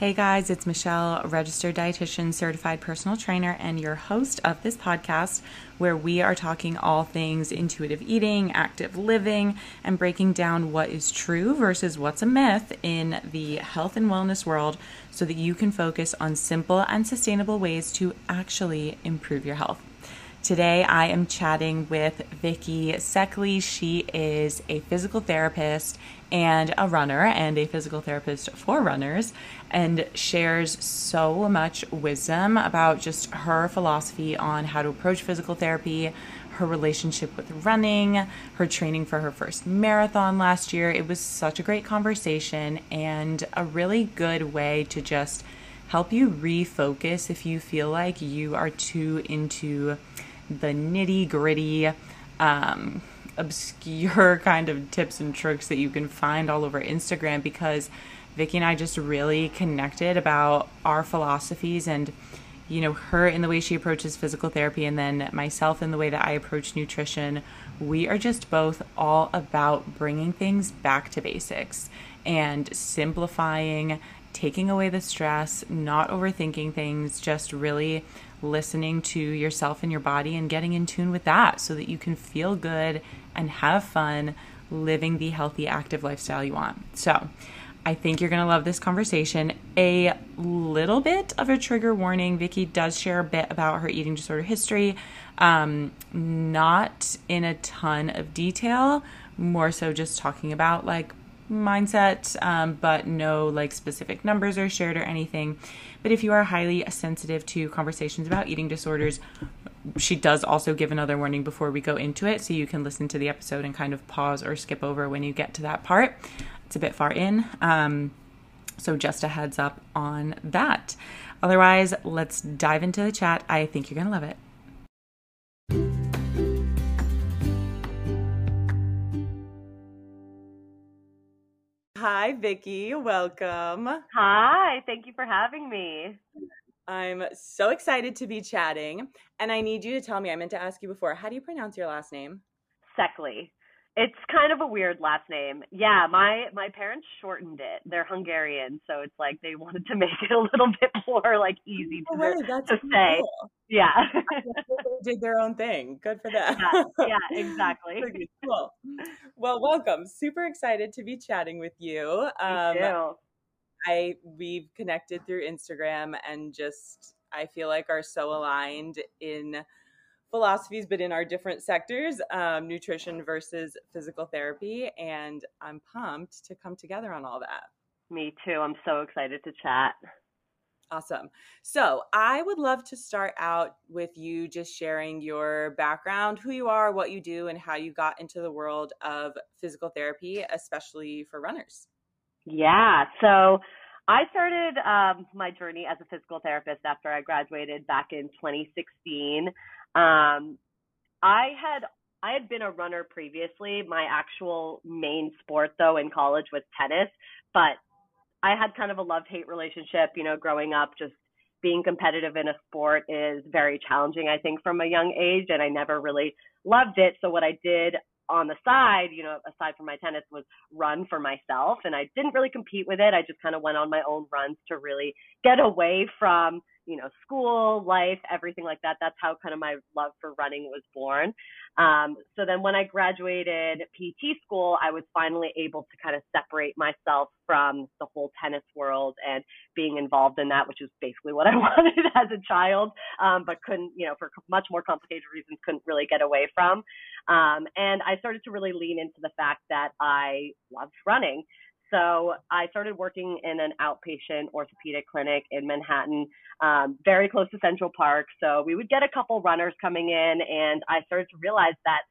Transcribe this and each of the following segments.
Hey guys, it's Michelle, registered dietitian, certified personal trainer, and your host of this podcast, where we are talking all things intuitive eating, active living, and breaking down what is true versus what's a myth in the health and wellness world so that you can focus on simple and sustainable ways to actually improve your health. Today I am chatting with Vicky Sekely. She is a physical therapist and a runner and a physical therapist for runners and shares so much wisdom about just her philosophy on how to approach physical therapy, her relationship with running, her training for her first marathon last year. It was such a great conversation and a really good way to just help you refocus if you feel like you are too into the nitty gritty, um, obscure kind of tips and tricks that you can find all over Instagram because Vicky and I just really connected about our philosophies and you know her in the way she approaches physical therapy and then myself in the way that I approach nutrition. We are just both all about bringing things back to basics and simplifying taking away the stress not overthinking things just really listening to yourself and your body and getting in tune with that so that you can feel good and have fun living the healthy, active lifestyle you want. So, I think you're going to love this conversation. A little bit of a trigger warning. Vicky does share a bit about her eating disorder history, um, not in a ton of detail, more so just talking about like mindset, um, but no like specific numbers are shared or anything. But if you are highly sensitive to conversations about eating disorders, she does also give another warning before we go into it, so you can listen to the episode and kind of pause or skip over when you get to that part. It's a bit far in. Um, so just a heads up on that. Otherwise, let's dive into the chat. I think you're going to love it. Hi, Vicky. Welcome. Hi. Thank you for having me. I'm so excited to be chatting. And I need you to tell me, I meant to ask you before, how do you pronounce your last name? Sekely. It's kind of a weird last name. Yeah, my my parents shortened it. They're Hungarian, so it's like they wanted to make it a little bit more like easy to, oh, to say. Cool. Yeah. they did their own thing. Good for them. Yeah, yeah exactly. cool. Well, welcome. Super excited to be chatting with you. Um, too. I we've connected through Instagram and just I feel like are so aligned in philosophies, but in our different sectors, um, nutrition versus physical therapy. And I'm pumped to come together on all that. Me too. I'm so excited to chat. Awesome. So, I would love to start out with you just sharing your background, who you are, what you do, and how you got into the world of physical therapy, especially for runners. Yeah. So, I started um, my journey as a physical therapist after I graduated back in 2016. Um, I had I had been a runner previously. My actual main sport though in college was tennis, but I had kind of a love hate relationship, you know, growing up just being competitive in a sport is very challenging, I think, from a young age, and I never really loved it. So, what I did on the side, you know, aside from my tennis, was run for myself. And I didn't really compete with it. I just kind of went on my own runs to really get away from you know, school, life, everything like that. That's how kind of my love for running was born. Um, so then when I graduated PT school, I was finally able to kind of separate myself from the whole tennis world and being involved in that, which is basically what I wanted as a child, um, but couldn't, you know, for much more complicated reasons, couldn't really get away from. Um, and I started to really lean into the fact that I loved running. So I started working in an outpatient orthopedic clinic in Manhattan, um, very close to Central Park. So we would get a couple runners coming in, and I started to realize that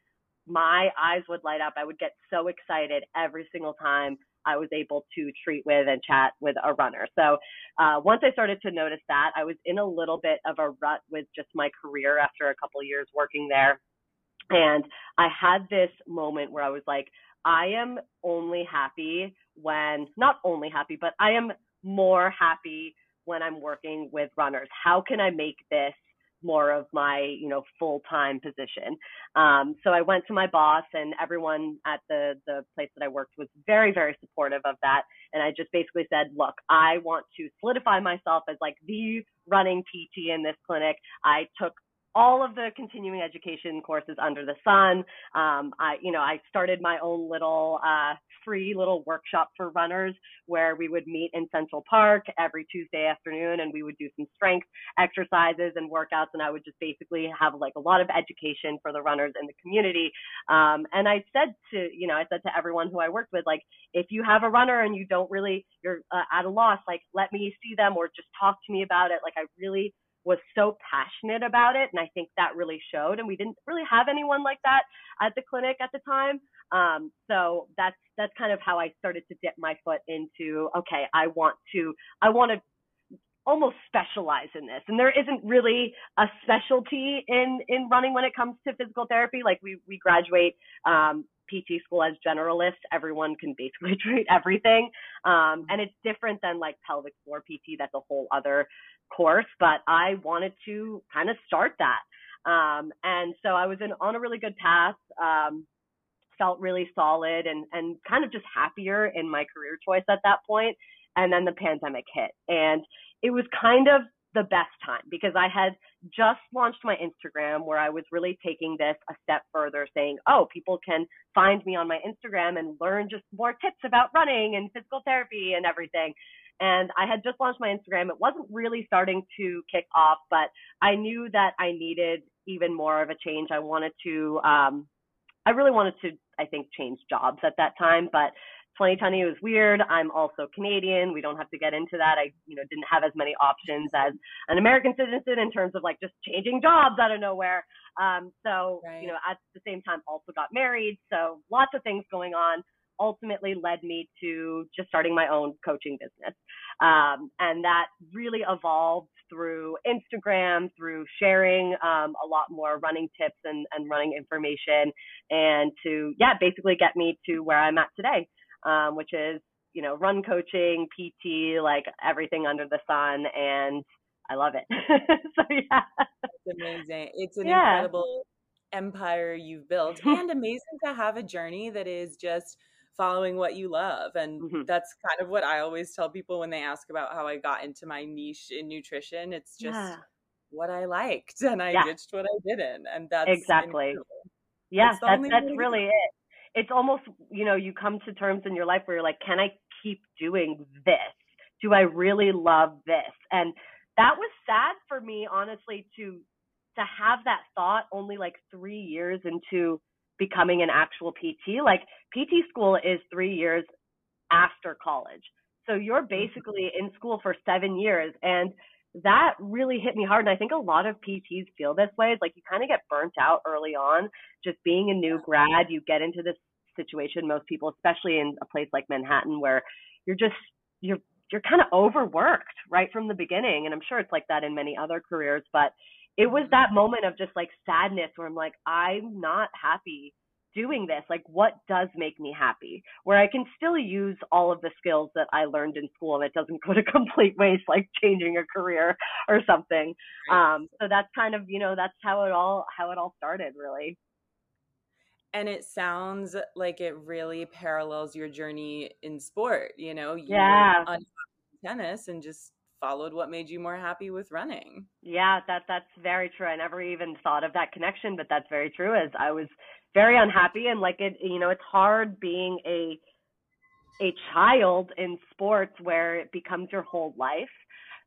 my eyes would light up. I would get so excited every single time I was able to treat with and chat with a runner. So uh, once I started to notice that, I was in a little bit of a rut with just my career after a couple years working there. And I had this moment where I was like, I am only happy when, not only happy, but I am more happy when I'm working with runners. How can I make this more of my, you know, full-time position. Um, so I went to my boss and everyone at the, the place that I worked was very, very supportive of that. And I just basically said, look, I want to solidify myself as like the running PT in this clinic. I took all of the continuing education courses under the sun. Um, I, you know, I started my own little uh, free little workshop for runners where we would meet in Central Park every Tuesday afternoon and we would do some strength exercises and workouts. And I would just basically have like a lot of education for the runners in the community. Um, and I said to, you know, I said to everyone who I worked with, like, if you have a runner and you don't really, you're uh, at a loss, like, let me see them or just talk to me about it. Like, I really was so passionate about it. And I think that really showed. And we didn't really have anyone like that at the clinic at the time. Um, so that's, that's kind of how I started to dip my foot into, okay, I want to, I want to almost specialize in this. And there isn't really a specialty in, in running when it comes to physical therapy. Like we, we graduate, um, PT school as generalists. Everyone can basically treat everything. Um, and it's different than like pelvic floor PT. That's a whole other course, but I wanted to kind of start that. Um, and so I was in, on a really good path, um, felt really solid and, and kind of just happier in my career choice at that point. And then the pandemic hit and it was kind of the best time because I had just launched my Instagram where I was really taking this a step further saying, oh, people can find me on my Instagram and learn just more tips about running and physical therapy and everything. And I had just launched my Instagram. It wasn't really starting to kick off, but I knew that I needed even more of a change. I wanted to, um, I really wanted to, I think, change jobs at that time, but 2020 was weird. I'm also Canadian. We don't have to get into that. I, you know, didn't have as many options as an American citizen in terms of like just changing jobs out of nowhere. Um, so, right. you know, at the same time also got married. So lots of things going on ultimately led me to just starting my own coaching business. Um, and that really evolved through Instagram, through sharing um, a lot more running tips and, and running information, and to, yeah, basically get me to where I'm at today, um, which is, you know, run coaching, PT, like everything under the sun. And I love it. so, yeah. It's amazing. It's an yeah. incredible empire you've built and amazing to have a journey that is just following what you love. And mm-hmm. that's kind of what I always tell people when they ask about how I got into my niche in nutrition. It's just yeah. what I liked and I yeah. ditched what I didn't. And that's exactly. Yeah, that's, that's, that's really it. It's almost, you know, you come to terms in your life where you're like, can I keep doing this? Do I really love this? And that was sad for me, honestly, to to have that thought only like three years into becoming an actual PT. Like PT school is three years after college. So you're mm-hmm. basically in school for seven years. And that really hit me hard. And I think a lot of PTs feel this way. It's like you kind of get burnt out early on. Just being a new grad, you get into this situation, most people, especially in a place like Manhattan, where you're just, you're, you're kind of overworked right from the beginning. And I'm sure it's like that in many other careers, but it was that moment of just like sadness where I'm like, I'm not happy doing this. Like, what does make me happy? Where I can still use all of the skills that I learned in school and it doesn't go to complete waste, like changing a career or something. Um, so that's kind of, you know, that's how it all, how it all started really. And it sounds like it really parallels your journey in sport. You know, you yeah. on tennis and just followed what made you more happy with running. Yeah, that that's very true. I never even thought of that connection, but that's very true. As I was very unhappy and like it, you know, it's hard being a a child in sports where it becomes your whole life,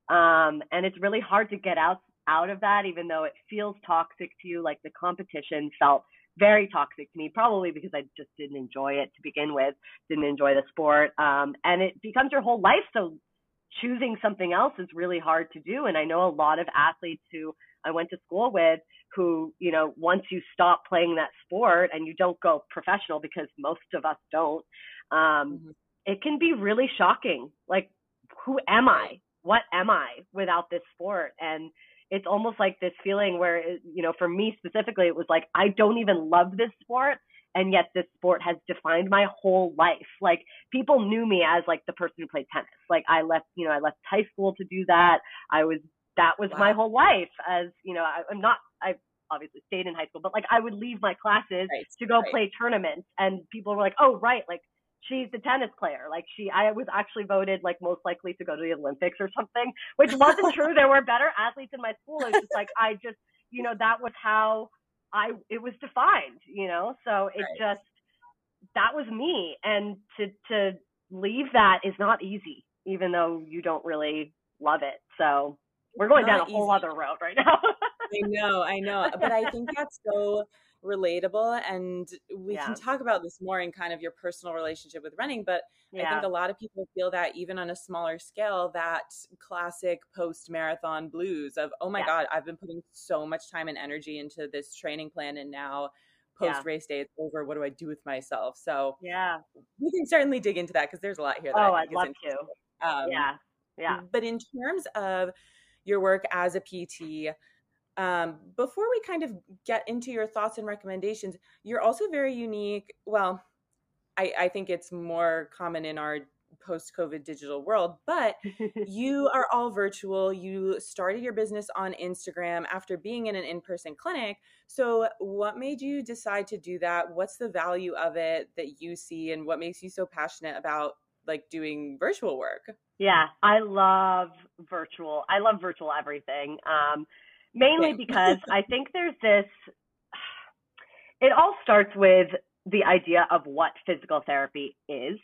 um, and it's really hard to get out out of that, even though it feels toxic to you. Like the competition felt very toxic to me, probably because I just didn't enjoy it to begin with, didn't enjoy the sport. Um, and it becomes your whole life. So choosing something else is really hard to do. And I know a lot of athletes who I went to school with who, you know, once you stop playing that sport and you don't go professional because most of us don't, um, mm-hmm. it can be really shocking. Like, who am I? What am I without this sport? And it's almost like this feeling where, it, you know, for me specifically, it was like, I don't even love this sport and yet this sport has defined my whole life. Like people knew me as like the person who played tennis. Like I left, you know, I left high school to do that. I was that was wow. my whole life. As you know, I, I'm not. I obviously stayed in high school, but like I would leave my classes right, to go right. play tournaments, and people were like, "Oh, right, like she's a tennis player. Like she, I was actually voted like most likely to go to the Olympics or something, which wasn't true. There were better athletes in my school. It's just like I just, you know, that was how I it was defined. You know, so it right. just that was me, and to to leave that is not easy, even though you don't really love it. So we're going not down a whole other road right now. I know, I know, but I think that's so relatable and we yeah. can talk about this more in kind of your personal relationship with running but yeah. i think a lot of people feel that even on a smaller scale that classic post marathon blues of oh my yeah. god i've been putting so much time and energy into this training plan and now post race day it's over what do i do with myself so yeah we can certainly dig into that because there's a lot here that oh i'd love to um, yeah yeah but in terms of your work as a pt um, before we kind of get into your thoughts and recommendations, you're also very unique. Well, I, I think it's more common in our post COVID digital world, but you are all virtual. You started your business on Instagram after being in an in person clinic. So, what made you decide to do that? What's the value of it that you see, and what makes you so passionate about like doing virtual work? Yeah, I love virtual. I love virtual everything. Um, mainly because I think there's this, it all starts with the idea of what physical therapy is.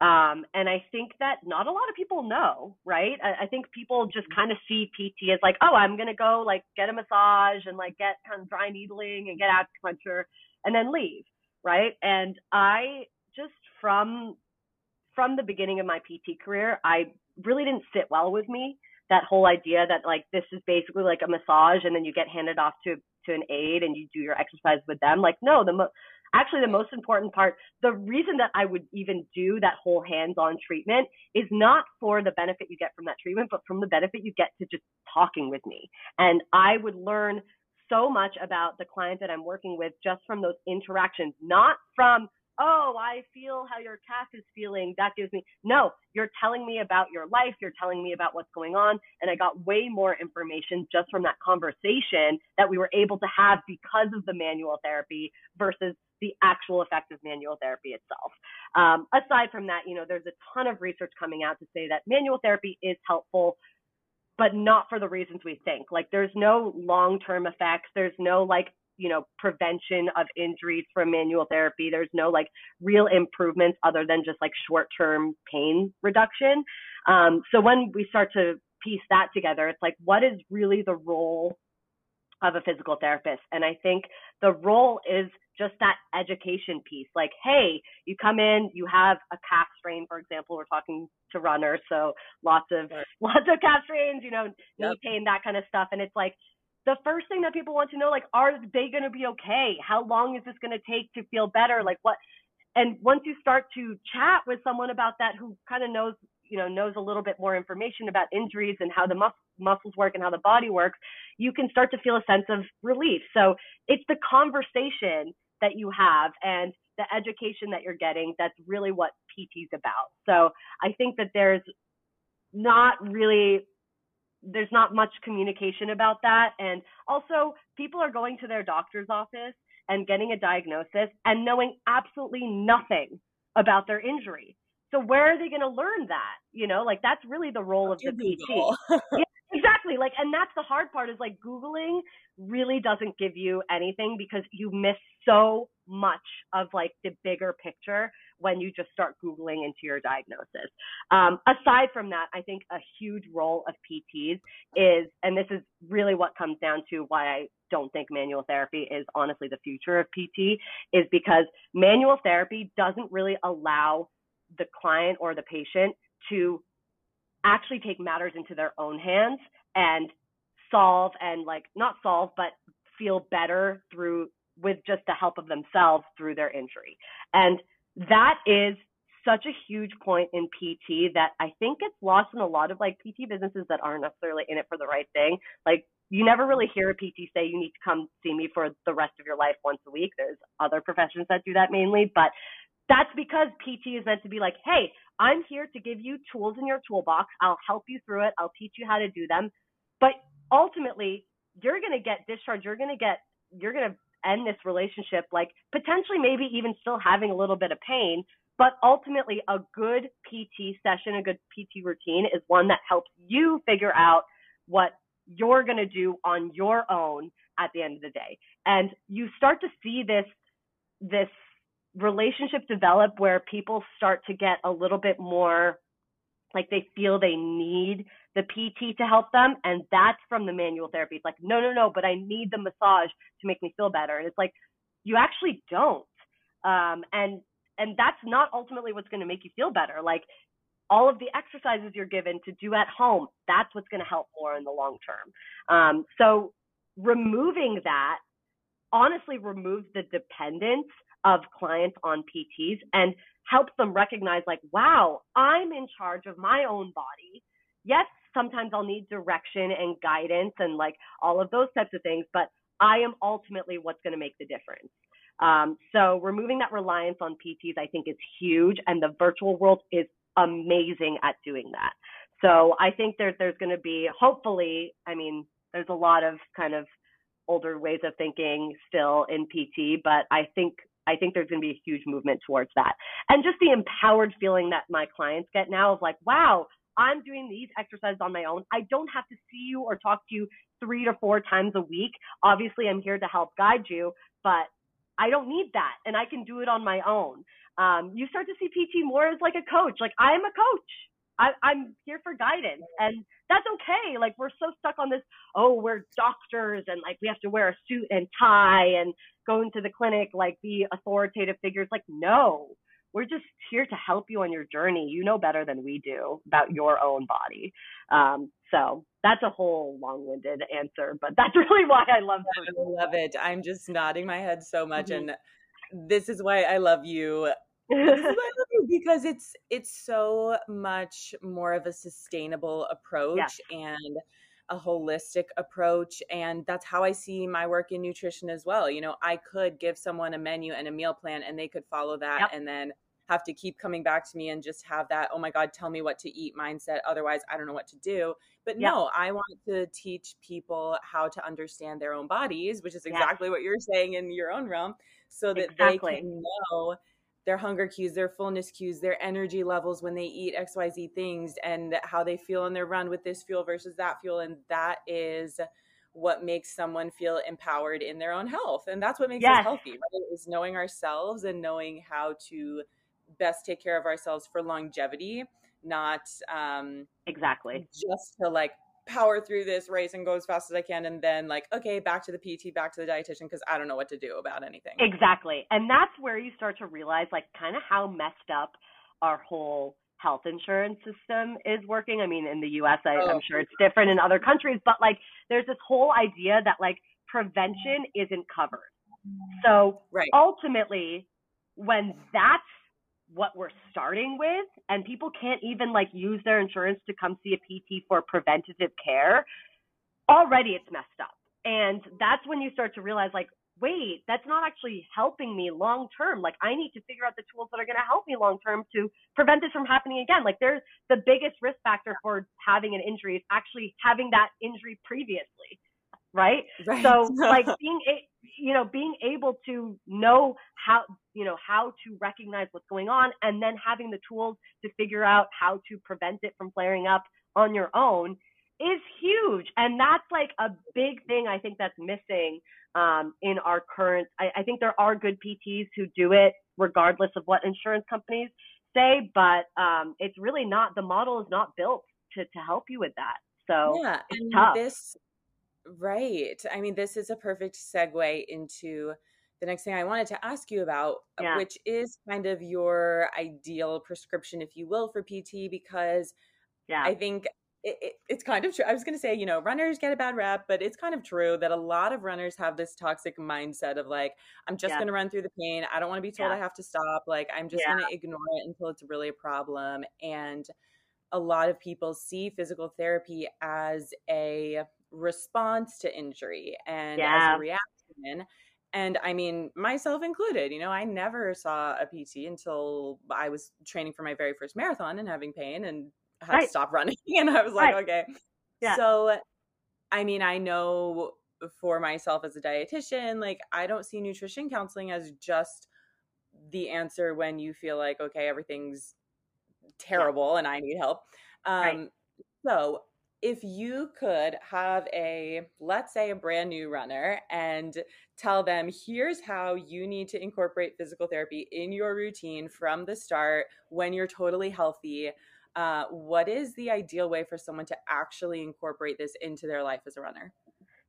Um, and I think that not a lot of people know, right? I, I think people just kind of see PT as like, oh, I'm gonna go like get a massage and like get kind of dry needling and get acupuncture and then leave, right? And I just from from the beginning of my PT career, I really didn't sit well with me that whole idea that like this is basically like a massage and then you get handed off to to an aide and you do your exercise with them. Like no the mo- actually the most important part the reason that i would even do that whole hands-on treatment is not for the benefit you get from that treatment but from the benefit you get to just talking with me. And i would learn so much about the client that i'm working with just from those interactions not from oh, I feel how your calf is feeling. That gives me, no, you're telling me about your life. You're telling me about what's going on. And I got way more information just from that conversation that we were able to have because of the manual therapy versus the actual effect of manual therapy itself. Um, aside from that, you know, there's a ton of research coming out to say that manual therapy is helpful but not for the reasons we think. Like there's no long-term effects. There's no like you know, prevention of injuries from manual therapy. There's no like real improvements other than just like short term pain reduction. Um, so when we start to piece that together, it's like, what is really the role of a physical therapist? And I think the role is just that education piece. Like, hey, you come in, you have a calf strain, for example. We're talking to runners, so lots of right. lots of calf strains, you know, yep. knee pain, that kind of stuff. And it's like the first thing that people want to know, like, are they going to be okay? How long is this going to take to feel better? Like, what? And once you start to chat with someone about that who kind of knows, you know, knows a little bit more information about injuries and how the mus- muscles work and how the body works, you can start to feel a sense of relief. So it's the conversation that you have and the education that you're getting that's really what PT is about. So I think that there's not really there's not much communication about that. And also, people are going to their doctor's office and getting a diagnosis and knowing absolutely nothing about their injury. So where are they going to learn that? You know, like that's really the role of the PT. yeah, exactly. Like, and that's the hard part is like Googling really doesn't give you anything because you miss so much of like the bigger picture when you just start Googling into your diagnosis. Um, aside from that, I think a huge role of PTs is, and this is really what comes down to why I don't think manual therapy is honestly the future of PT, is because manual therapy doesn't really allow the client or the patient to actually take matters into their own hands and solve and like not solve but feel better through with just the help of themselves through their injury. And that is such a huge point in PT that I think gets lost in a lot of like PT businesses that aren't necessarily in it for the right thing. Like you never really hear a PT say you need to come see me for the rest of your life once a week. There's other professions that do that mainly, but that's because PT is meant to be like, hey, I'm here to give you tools in your toolbox. I'll help you through it. I'll teach you how to do them but ultimately you're going to get discharged. You're going to get, you're going to end this relationship, like potentially maybe even still having a little bit of pain. But ultimately, a good PT session, a good PT routine is one that helps you figure out what you're going to do on your own at the end of the day. And you start to see this, this relationship develop where people start to get a little bit more like they feel they need the PT to help them. And that's from the manual therapy. It's like, no, no, no, but I need the massage to make me feel better. And it's like, you actually don't. Um, and, and that's not ultimately what's going to make you feel better. Like all of the exercises you're given to do at home, that's what's going to help more in the long term. Um, so removing that honestly removes the dependence of clients on PTs and helps them recognize like, wow, I'm in charge of my own body. Yes, sometimes I'll need direction and guidance and like all of those types of things, but I am ultimately what's going to make the difference. Um, so removing that reliance on PTs, I think is huge. And the virtual world is amazing at doing that. So I think there's, there's going to be, hopefully, I mean, there's a lot of kind of older ways of thinking still in PT, but I think I think there's going to be a huge movement towards that. And just the empowered feeling that my clients get now of like, wow, I'm doing these exercises on my own. I don't have to see you or talk to you three to four times a week. Obviously, I'm here to help guide you, but I don't need that and I can do it on my own. Um, you start to see PT more as like a coach. Like I'm a coach. I, I'm here for guidance and that's okay. Like we're so stuck on this, oh, we're doctors and like we have to wear a suit and tie and go into the clinic, like be authoritative figures. Like, no, we're just here to help you on your journey. You know better than we do about your own body. Um, so that's a whole long-winded answer, but that's really why I love. That. I love it. I'm just nodding my head so much, mm-hmm. and this is why I love you because it's it's so much more of a sustainable approach and a holistic approach and that's how I see my work in nutrition as well. You know, I could give someone a menu and a meal plan and they could follow that yep. and then have to keep coming back to me and just have that oh my god tell me what to eat mindset otherwise i don't know what to do but yep. no i want to teach people how to understand their own bodies which is exactly what you're saying in your own realm so that exactly. they can know their hunger cues, their fullness cues, their energy levels when they eat XYZ things and how they feel on their run with this fuel versus that fuel. And that is what makes someone feel empowered in their own health. And that's what makes yes. us healthy, right? Is knowing ourselves and knowing how to best take care of ourselves for longevity, not um exactly just to like power through this race and go as fast as I can and then like okay back to the PT back to the dietitian because I don't know what to do about anything. Exactly. And that's where you start to realize like kind of how messed up our whole health insurance system is working. I mean in the US I, oh. I'm sure it's different in other countries but like there's this whole idea that like prevention isn't covered. So right. ultimately when that's what we're starting with and people can't even like use their insurance to come see a PT for preventative care, already it's messed up. And that's when you start to realize like, wait, that's not actually helping me long term. Like I need to figure out the tools that are going to help me long term to prevent this from happening again. Like there's the biggest risk factor for having an injury is actually having that injury previously. Right? right. So like being a, you know, being able to know how, you know, how to recognize what's going on and then having the tools to figure out how to prevent it from flaring up on your own is huge. And that's like a big thing I think that's missing um, in our current. I, I think there are good PTs who do it regardless of what insurance companies say, but um, it's really not, the model is not built to, to help you with that. So yeah, and tough. this Right. I mean, this is a perfect segue into the next thing I wanted to ask you about, uh, yeah. which is kind of your ideal prescription, if you will, for PT, because yeah. I think it, it, it's kind of true. I was going to say, you know, runners get a bad rap, but it's kind of true that a lot of runners have this toxic mindset of like, I'm just yeah. going to run through the pain. I don't want to be told I have to stop. Like, I'm just going to ignore it until it's really a problem. And a lot of people see physical therapy as a response to injury and yeah. as a reaction. And I mean, myself included, you know, I never saw a PT until I was training for my very first marathon and having pain and had right. to stop running. And I was like, right. okay. Yeah. So I mean, I know for myself as a dietitian, like I don't see nutrition counseling as just the answer when you feel like okay, everything's terrible yeah. and I need help. Um, right. So, if you could have a, let's say, a brand new runner and tell them, here's how you need to incorporate physical therapy in your routine from the start when you're totally healthy, uh, what is the ideal way for someone to actually incorporate this into their life as a runner?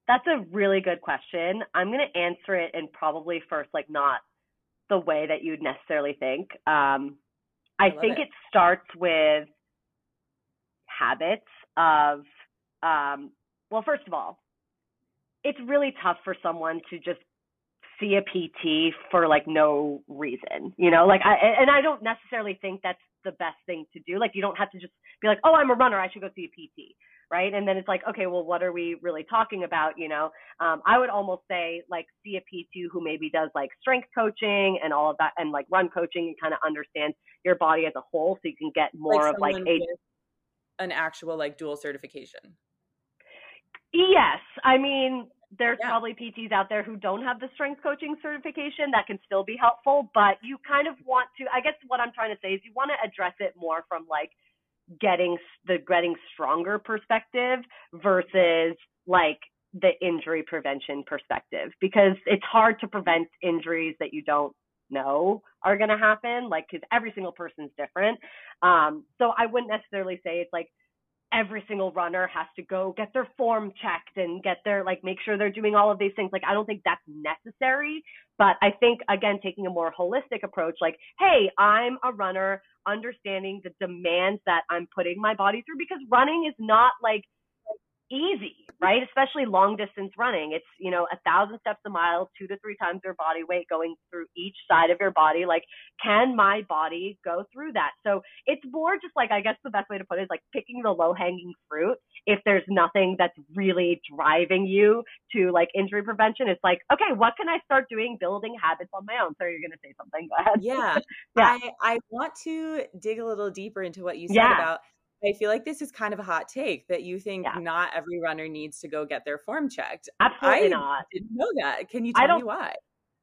That's a really good question. I'm going to answer it in probably first, like, not the way that you'd necessarily think. Um, I, I think it. it starts with habits of, um, well, first of all, it's really tough for someone to just see a PT for like no reason, you know, like I, and I don't necessarily think that's the best thing to do. Like you don't have to just be like, oh, I'm a runner, I should go see a PT, right? And then it's like, okay, well, what are we really talking about? You know, um, I would almost say like see a PT who maybe does like strength coaching and all of that, and like run coaching and kind of understands your body as a whole, so you can get more like of like a an actual like dual certification. Yes, I mean there's yeah. probably PTs out there who don't have the strength coaching certification that can still be helpful, but you kind of want to I guess what I'm trying to say is you want to address it more from like getting the getting stronger perspective versus like the injury prevention perspective because it's hard to prevent injuries that you don't know are going to happen like because every single person's different. Um so i wouldn't necessarily say it's like every single runner has to go get their form checked and get their like make sure they're doing all of these things. Like i don't think that's necessary but i think again taking a more holistic approach like hey i'm a runner understanding the demands that i'm putting my body through because running is not like easy, right? Especially long distance running. It's, you know, a thousand steps a mile, two to three times your body weight going through each side of your body. Like, can my body go through that? So it's more just like, I guess the best way to put it is like picking the low hanging fruit. If there's nothing that's really driving you to like injury prevention, it's like, okay, what can I start doing building habits on my own? So you're going to say something. Go ahead. Yeah. yeah. I, I want to dig a little deeper into what you said yeah. about I feel like this is kind of a hot take that you think yeah. not every runner needs to go get their form checked. Absolutely I not. Didn't know that. Can you tell me why?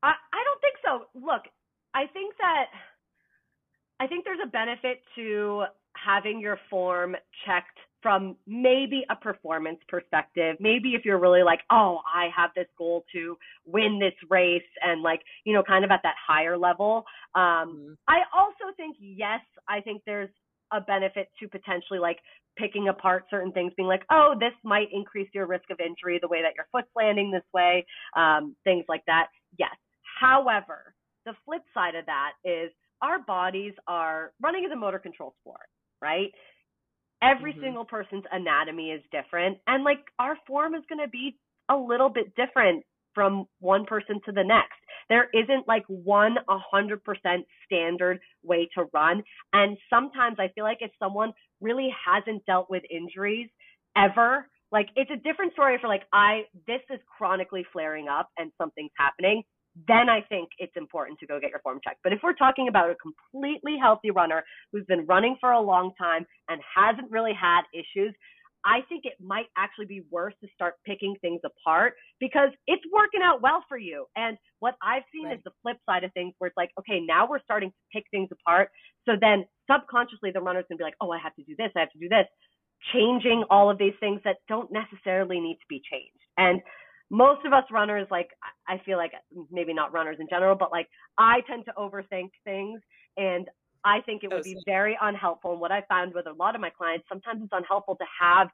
I, I don't think so. Look, I think that I think there's a benefit to having your form checked from maybe a performance perspective. Maybe if you're really like, oh, I have this goal to win this race and like, you know, kind of at that higher level. Um, mm-hmm. I also think, yes, I think there's a benefit to potentially like picking apart certain things, being like, oh, this might increase your risk of injury the way that your foot's landing this way, um, things like that. Yes. However, the flip side of that is our bodies are running as a motor control sport, right? Every mm-hmm. single person's anatomy is different. And like our form is going to be a little bit different from one person to the next. There isn't like one 100% standard way to run. And sometimes I feel like if someone really hasn't dealt with injuries ever, like it's a different story for like, I, this is chronically flaring up and something's happening. Then I think it's important to go get your form checked. But if we're talking about a completely healthy runner who's been running for a long time and hasn't really had issues, I think it might actually be worse to start picking things apart because it's working out well for you. And what I've seen right. is the flip side of things where it's like, okay, now we're starting to pick things apart. So then subconsciously the runner's gonna be like, oh, I have to do this, I have to do this, changing all of these things that don't necessarily need to be changed. And most of us runners, like I feel like maybe not runners in general, but like I tend to overthink things and I think it would be very unhelpful. And what I found with a lot of my clients, sometimes it's unhelpful to have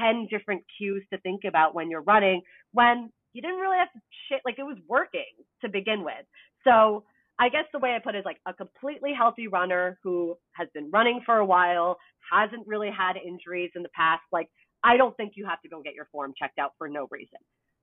10 different cues to think about when you're running when you didn't really have to shit, like it was working to begin with. So I guess the way I put it is like a completely healthy runner who has been running for a while, hasn't really had injuries in the past. Like, I don't think you have to go get your form checked out for no reason.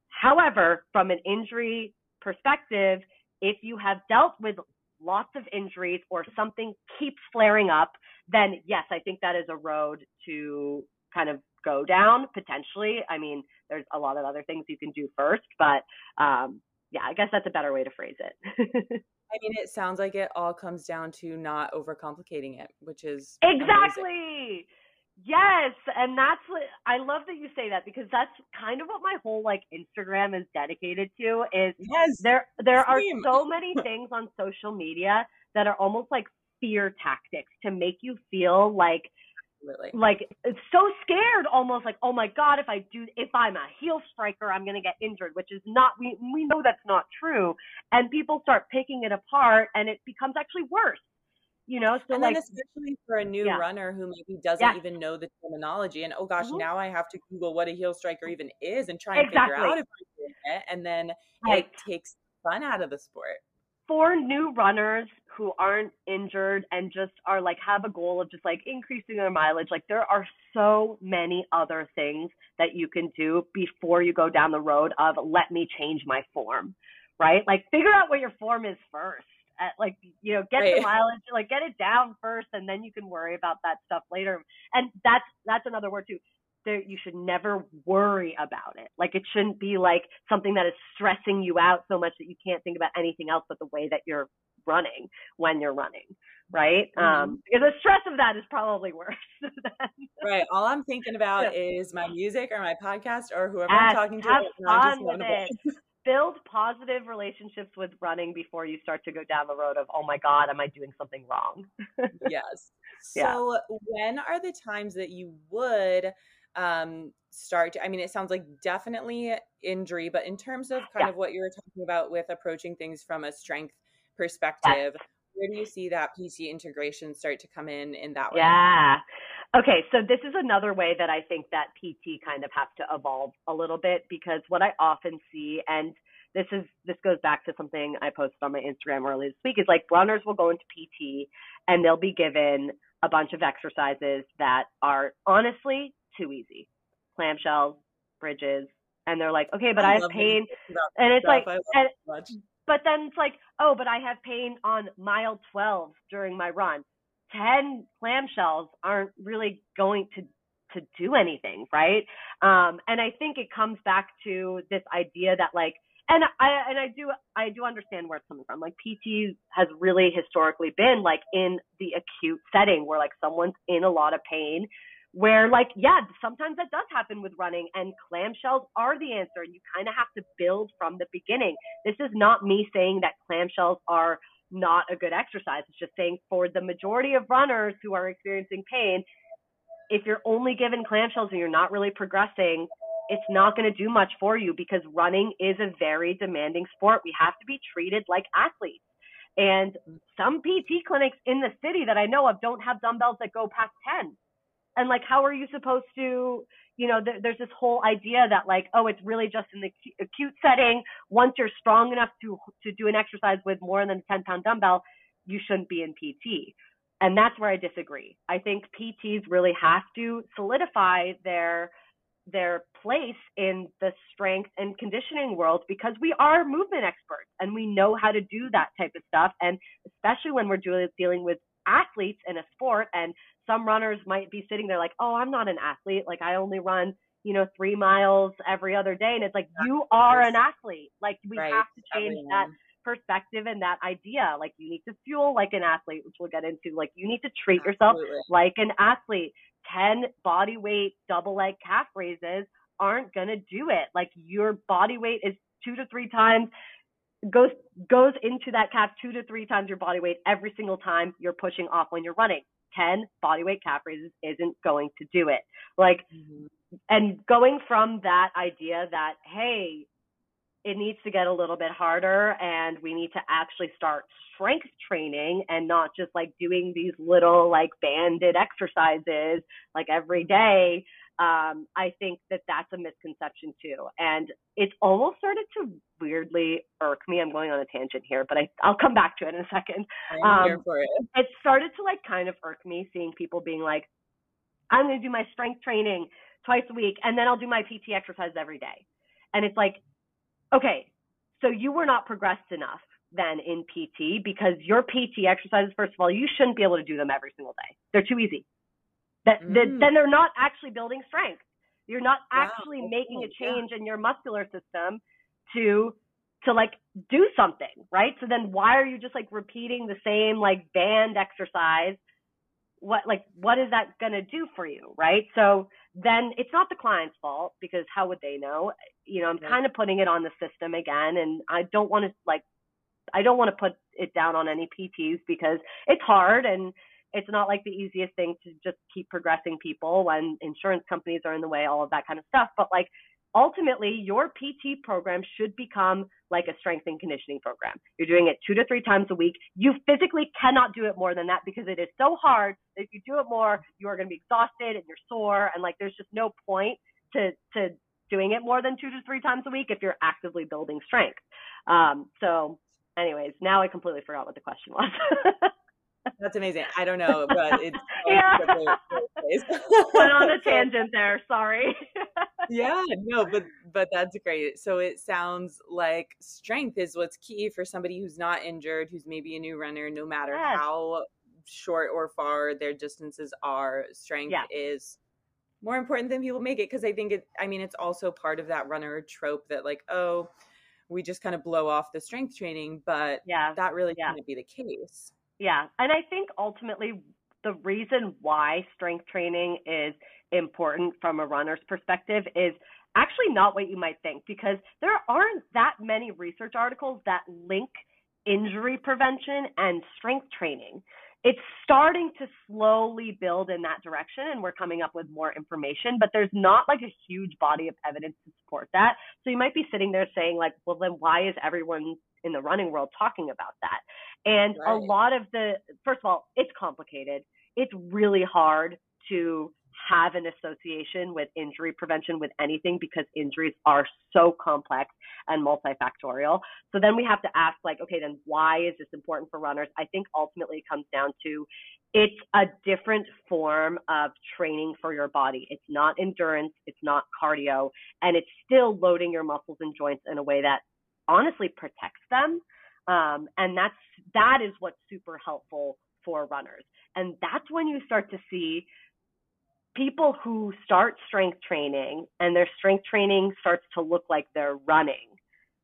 However, from an injury perspective, if you have dealt with lots of injuries or something keeps flaring up, then yes, I think that is a road to kind of go down potentially. I mean, there's a lot of other things you can do first, but um, yeah, I guess that's a better way to phrase it. I mean, it sounds like it all comes down to not overcomplicating it, which is exactly. Amazing. Yes, and that's what I love that you say that because that's kind of what my whole like Instagram is dedicated to is yes, there there same. are so many things on social media that are almost like fear tactics to make you feel like Absolutely. like so scared almost like oh my god if i do if i'm a heel striker i'm going to get injured which is not we we know that's not true and people start picking it apart and it becomes actually worse you know so and like then especially for a new Yeah. runner who maybe doesn't Yeah. even know the terminology and oh gosh Mhm. now i have to google what a heel striker even is and try and figure out if i'm doing it and then Right. it takes fun out of the sport for new runners who aren't injured and just are like have a goal of just like increasing their mileage like there are so many other things that you can do before you go down the road of let me change my form right like figure out what your form is first at, like you know get the mileage like get it down first and then you can worry about that stuff later and that's that's another word too there you should never worry about it. Like it shouldn't be like something that is stressing you out so much that you can't think about anything else but the way that you're running when you're running, right? Um because the stress of that is probably worse than right all i'm thinking about is my music or my podcast or whoever i'm talking to have fun with ball. build positive relationships with running before you start to go down the road of oh my god am i doing something wrong yes. Yeah. So when are the times that you would um start to, I mean it sounds like definitely injury, but in terms of kind Yeah. of what you were talking about with approaching things from a strength perspective, where do you see that PT integration start to come in in that way? Yeah. Okay, so this is another way that I think that PT kind of has to evolve a little bit because what I often see, and this is this goes back to something I posted on my Instagram earlier this week, is like runners will go into PT and they'll be given a bunch of exercises that are honestly too easy, clamshells, bridges, and they're like, okay, but I, have pain, and it's stuff. like, and but then it's like, oh, but I have pain on mile 12 during my run. 10 clamshells aren't really going to to do anything, right? Um, and I think it comes back to this idea that like, and I and I do I do understand where it's coming from. Like PT has really historically been like in the acute setting where like someone's in a lot of pain where like yeah sometimes that does happen with running and clamshells are the answer and you kind of have to build from the beginning this is not me saying that clamshells are not a good exercise. It's just saying for the majority of runners who are experiencing pain if you're only given clamshells and you're not really progressing it's not going to do much for you because running is a very demanding sport. We have to be treated like athletes. And some pt clinics in the city that i know of don't have dumbbells that go past 10 and like how are you supposed to you know there, there's this whole idea that like oh it's really just in the acu- acute setting. Once you're strong enough to to do an exercise with more than a 10 pound dumbbell you shouldn't be in pt and that's where i disagree. I think pts really have to solidify their their place in the strength and conditioning world because we are movement experts and we know how to do that type of stuff. And especially when we're dealing with athletes in a sport and some runners might be sitting there like oh i'm not an athlete. Like i only run you know three miles every other day. And it's like you are an athlete. Like we Right. have to change that perspective and that idea. Like you need to fuel like an athlete which we'll get into. Like you need to treat yourself like an athlete. 10 body weight double leg calf raises aren't going to do it. Like your body weight is two to three times goes goes into that calf two to three times your body weight every single time you're pushing off when you're running 10 body weight calf raises isn't going to do it like Mhm. and going from that idea that hey it needs to get a little bit harder and we need to actually start strength training and not just like doing these little like banded exercises like every day um, i think that that's a misconception too and it's almost started to weirdly irk me i'm going on a tangent here but I, i'll come back to it in a second I'm here Um, for it. it started to like kind of irk me seeing people being like, I'm going to do my strength training twice a week and then I'll do my PT exercise every day. And it's like, okay, so you were not progressed enough then in PT because your PT exercises, first of all, you shouldn't be able to do them every single day. They're too easy. That, that Mm. then they're not actually building strength. You're not Wow, actually making a point, yeah. change in your muscular system to to like do something, right? So then why are you just like repeating the same like band exercise what like what is that going to do for you right so then it's not the client's fault because how would they know you know i'm kind of putting it on the system again and i don't want to like i don't want to put it down on any pts because it's hard and it's not like the easiest thing to just keep progressing people when insurance companies are in the way all of that kind of stuff but like ultimately your PT program should become like a strength and conditioning program. You're doing it two to three times a week. You physically cannot do it more than that because it is so hard. If you do it more, you are going to be exhausted and you're sore and like there's just no point to to doing it more than two to three times a week if you're actively building strength. Um, so anyways, now I completely forgot what the question was. That's amazing. I don't know, but it's yeah. Went on a tangent there. Sorry. yeah, no, but but that's great. So it sounds like strength is what's key for somebody who's not injured, who's maybe a new runner, no matter yes. how short or far their distances are. Strength yeah. is more important than people make it because I think it. I mean, it's also part of that runner trope that like, oh, we just kind of blow off the strength training, but yeah, that really yeah. can't be the case. Yeah. And I think ultimately the reason why strength training is important from a runner's perspective is actually not what you might think because there aren't that many research articles that link injury prevention and strength training. It's starting to slowly build in that direction and we're coming up with more information, but there's not like a huge body of evidence to support that. So you might be sitting there saying like, well then why is everyone in the running world talking about that? And right. a lot of the, first of all, it's complicated. It's really hard to have an association with injury prevention with anything because injuries are so complex and multifactorial. So then we have to ask, like, okay, then why is this important for runners? I think ultimately it comes down to it's a different form of training for your body. It's not endurance, it's not cardio, and it's still loading your muscles and joints in a way that honestly protects them um, and that's that is what's super helpful for runners. And that's when you start to see people who start strength training and their strength training starts to look like they're running,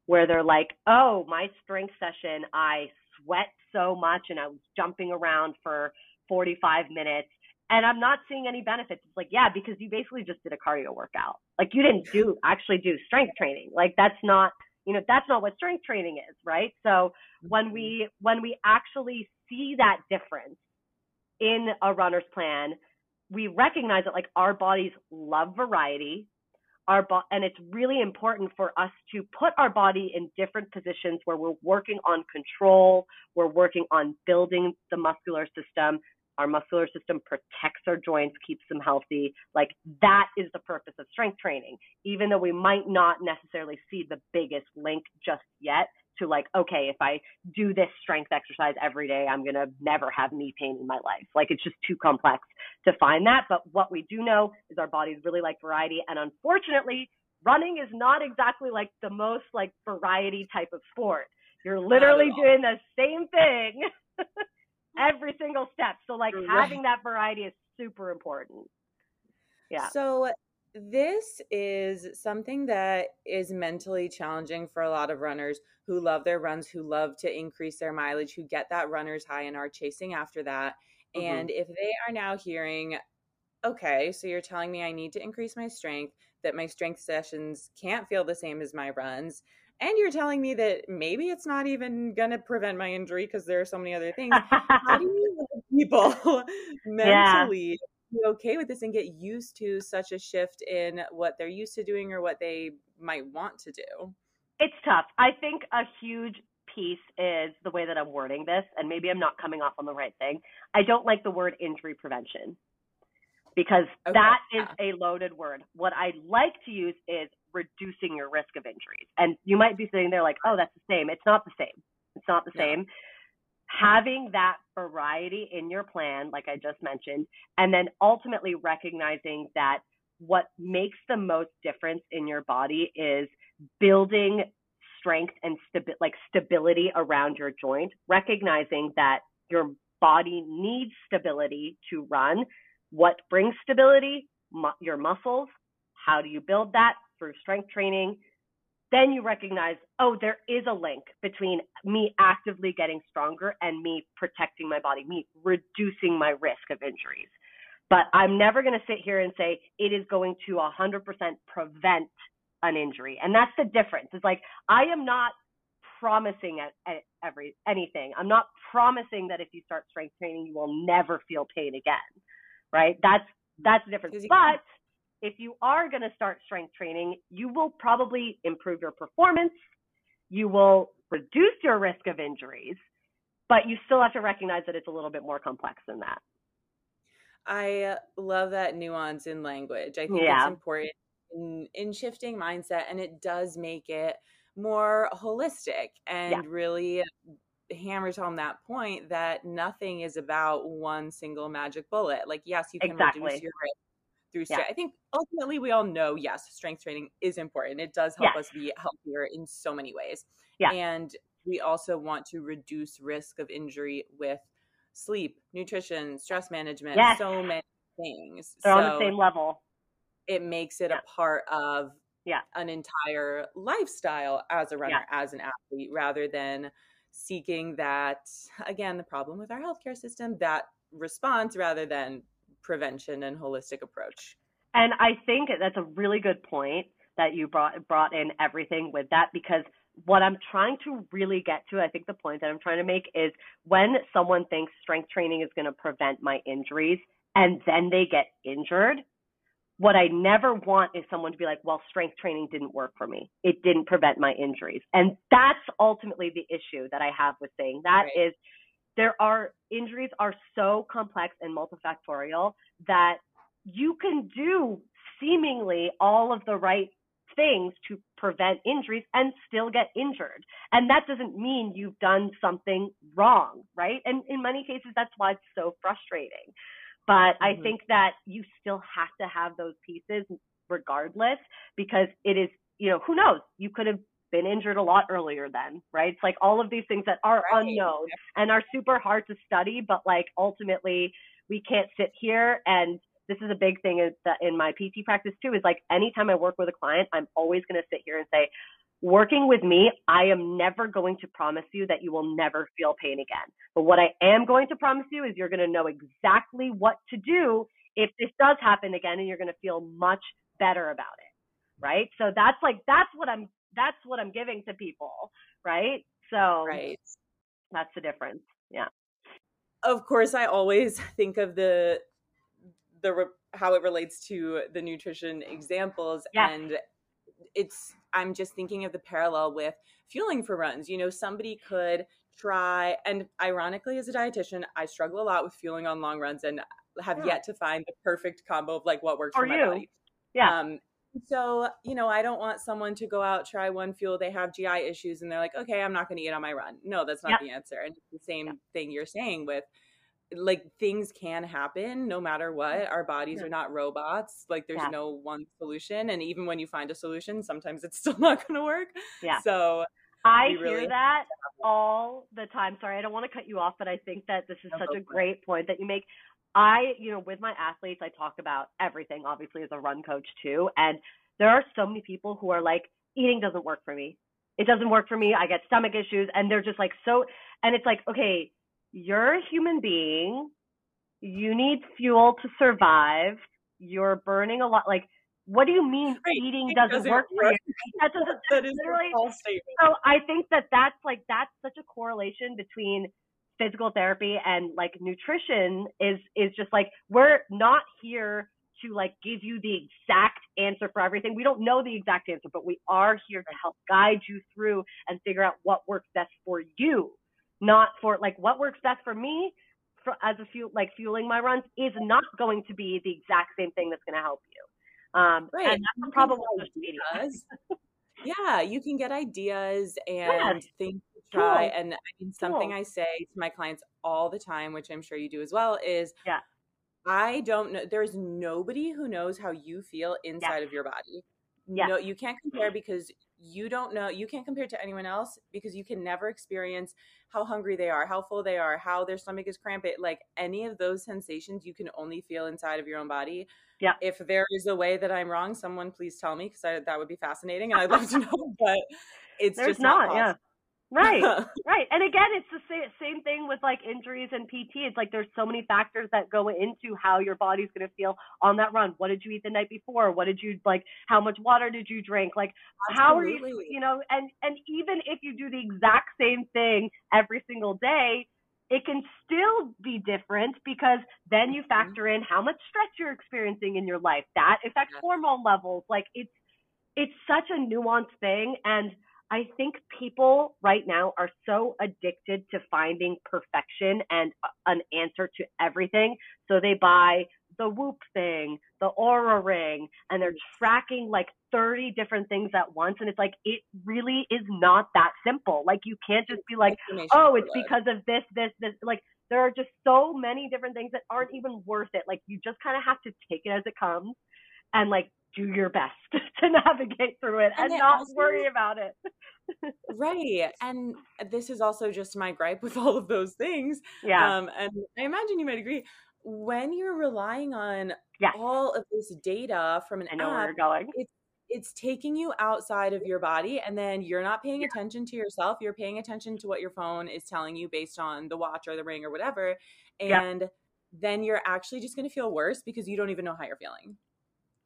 where they're like, oh, my strength session, I sweat so much and I was jumping around for 45 minutes and I'm not seeing any benefits. It's like, yeah, because you basically just did a cardio workout. Like you didn't do actually do strength training. Like that's not you know that's not what strength training is right so when mm-hmm. we when we actually see that difference in a runner's plan we recognize that like our bodies love variety our bo- and it's really important for us to put our body in different positions where we're working on control we're working on building the muscular system our muscular system protects our joints, keeps them healthy. Like that is the purpose of strength training, even though we might not necessarily see the biggest link just yet to like, okay, if I do this strength exercise every day, I'm going to never have knee pain in my life. Like it's just too complex to find that. But what we do know is our bodies really like variety. And unfortunately, running is not exactly like the most like variety type of sport. You're literally doing the same thing every single step. So like right. having that variety is super important. Yeah. So this is something that is mentally challenging for a lot of runners who love their runs, who love to increase their mileage, who get that runner's high and are chasing after that. Mm-hmm. And if they are now hearing, okay, so you're telling me I need to increase my strength, that my strength sessions can't feel the same as my runs, and you're telling me that maybe it's not even going to prevent my injury because there are so many other things. How do you people mentally yeah. be okay with this and get used to such a shift in what they're used to doing or what they might want to do? It's tough. I think a huge piece is the way that I'm wording this, and maybe I'm not coming off on the right thing. I don't like the word injury prevention because okay. that is a loaded word. What I like to use is reducing your risk of injuries. And you might be sitting there like, oh, that's the same. It's not the same. It's not the yeah. same. Having that variety in your plan, like I just mentioned, and then ultimately recognizing that what makes the most difference in your body is building strength and stabi- like stability around your joint, recognizing that your body needs stability to run what brings stability? Mu- your muscles. How do you build that? Through strength training. then you recognize, oh, there is a link between me actively getting stronger and me protecting my body, me reducing my risk of injuries. But I'm never going to sit here and say it is going to 100% prevent an injury. And that's the difference. It's like I am not promising at, at every anything. I'm not promising that if you start strength training you will never feel pain again. Right? That's that's the difference. But if you are going to start strength training, you will probably improve your performance. You will reduce your risk of injuries, but you still have to recognize that it's a little bit more complex than that. I uh, love that nuance in language. I think yeah. it's important in, in shifting mindset and it does make it more holistic and yeah. really hammers home that point that nothing is about one single magic bullet. Like, yes, you can exactly. reduce your risk through strength. Yeah. I think ultimately we all know, yes, strength training is important. It does help yes. us be healthier in so many ways. Yeah. And we also want to reduce risk of injury with sleep, nutrition, stress management, yes. so many things. They're so on the same level. It makes it yeah. a part of yeah. an entire lifestyle as a runner, yeah. as an athlete, rather than seeking that again, the problem with our healthcare system, that response rather than prevention and holistic approach. And I think that's a really good point that you brought brought in everything with that because what I'm trying to really get to, I think the point that I'm trying to make is when someone thinks strength training is going to prevent my injuries and then they get injured, what I never want is someone to be like, well, strength training didn't work for me. It didn't prevent my injuries. And that's ultimately the issue that I have with saying that right. is there are injuries are so complex and multifactorial that you can do seemingly all of the right things to prevent injuries and still get injured. And that doesn't mean you've done something wrong, right? And in many cases, that's why it's so frustrating. But mm-hmm. I think that you still have to have those pieces regardless because it is, you know, who knows? You could have been injured a lot earlier then, right? It's like all of these things that are right. unknown and are super hard to study, but like ultimately we can't sit here and this is a big thing is that in my PT practice too is like anytime I work with a client, I'm always going to sit here and say, working with me, I am never going to promise you that you will never feel pain again. But what I am going to promise you is you're going to know exactly what to do if this does happen again and you're going to feel much better about it. Right. So that's like, that's what I'm, that's what I'm giving to people. Right. So right. that's the difference. Yeah. Of course, I always think of the, the, how it relates to the nutrition examples yeah. and it's i'm just thinking of the parallel with fueling for runs you know somebody could try and ironically as a dietitian i struggle a lot with fueling on long runs and have yeah. yet to find the perfect combo of like what works for, for my body yeah um, so you know i don't want someone to go out try one fuel they have gi issues and they're like okay i'm not going to eat on my run. No that's not the answer and it's the same thing you're saying with like things can happen no matter mm. what our bodies are not robots like there's yeah. no one solution and even when you find a solution sometimes it's still not going to work yeah. so i really hear that all the time. Sorry i don't want to cut you off but i think that this is such a great point that you make i you know with my athletes i talk about everything obviously as a run coach too and there are so many people who are like eating doesn't work for me it doesn't work for me i get stomach issues and they're just like so and it's like okay you're a human being. You need fuel to survive. You're burning a lot. Like, what do you mean right. eating doesn't, doesn't, work for you? That doesn't that is literally. So I think that that's like that's such a correlation between physical therapy and like nutrition is is just like we're not here to like give you the exact answer for everything. We don't know the exact answer, but we are here to help guide you through and figure out what works best for you not for like what works best for me for, as a fuel like fueling my runs is not going to be the exact same thing that's going to help you. Um, right. And that's probably yeah, you can get ideas and yes. things try. Cool. And I mean, something cool. I say to my clients all the time, which I'm sure you do as well, is yeah. I don't know. There's nobody who knows how you feel inside of your body. Yeah. No, you can't compare because you don't know you can't compare to anyone else because you can never experience how hungry they are how full they are how their stomach is cramping like any of those sensations you can only feel inside of your own body Yeah. If there is a way that I'm wrong, someone please tell me because that would be fascinating and I'd love to know. But it's There's just not, not yeah. Right, right. And again, it's the same, same thing with like injuries and PT. It's like there's so many factors that go into how your body's going to feel on that run. What did you eat the night before? What did you like? How much water did you drink? Like, Absolutely. how are you, you know, and, and even if you do the exact same thing every single day, it can still be different because then you Mm-hmm. factor in how much stress you're experiencing in your life. That affects hormone levels. Like it's, it's such a nuanced thing. And I think people right now are so addicted to finding perfection and an answer to everything. So they buy the Whoop thing, the Oura ring, and they're tracking like 30 different things at once. And it's like, it really is not that simple. Like, you can't just be like, oh, it's because of this, this, this. Like, there are just so many different things that aren't even worth it. Like, you just kind of have to take it as it comes and like do your best to navigate through it And and, it not also- worry about it. right. And this is also just my gripe with all of those things. Yeah. Um, and I imagine you might agree. When you're relying on Yes. all of this data from an I know where you're going. it's taking you outside of your body and then you're not paying attention to yourself you're paying attention to what your phone is telling you based on the watch or the ring or whatever Yeah. and then you're actually just going to feel worse because you don't even know how you're feeling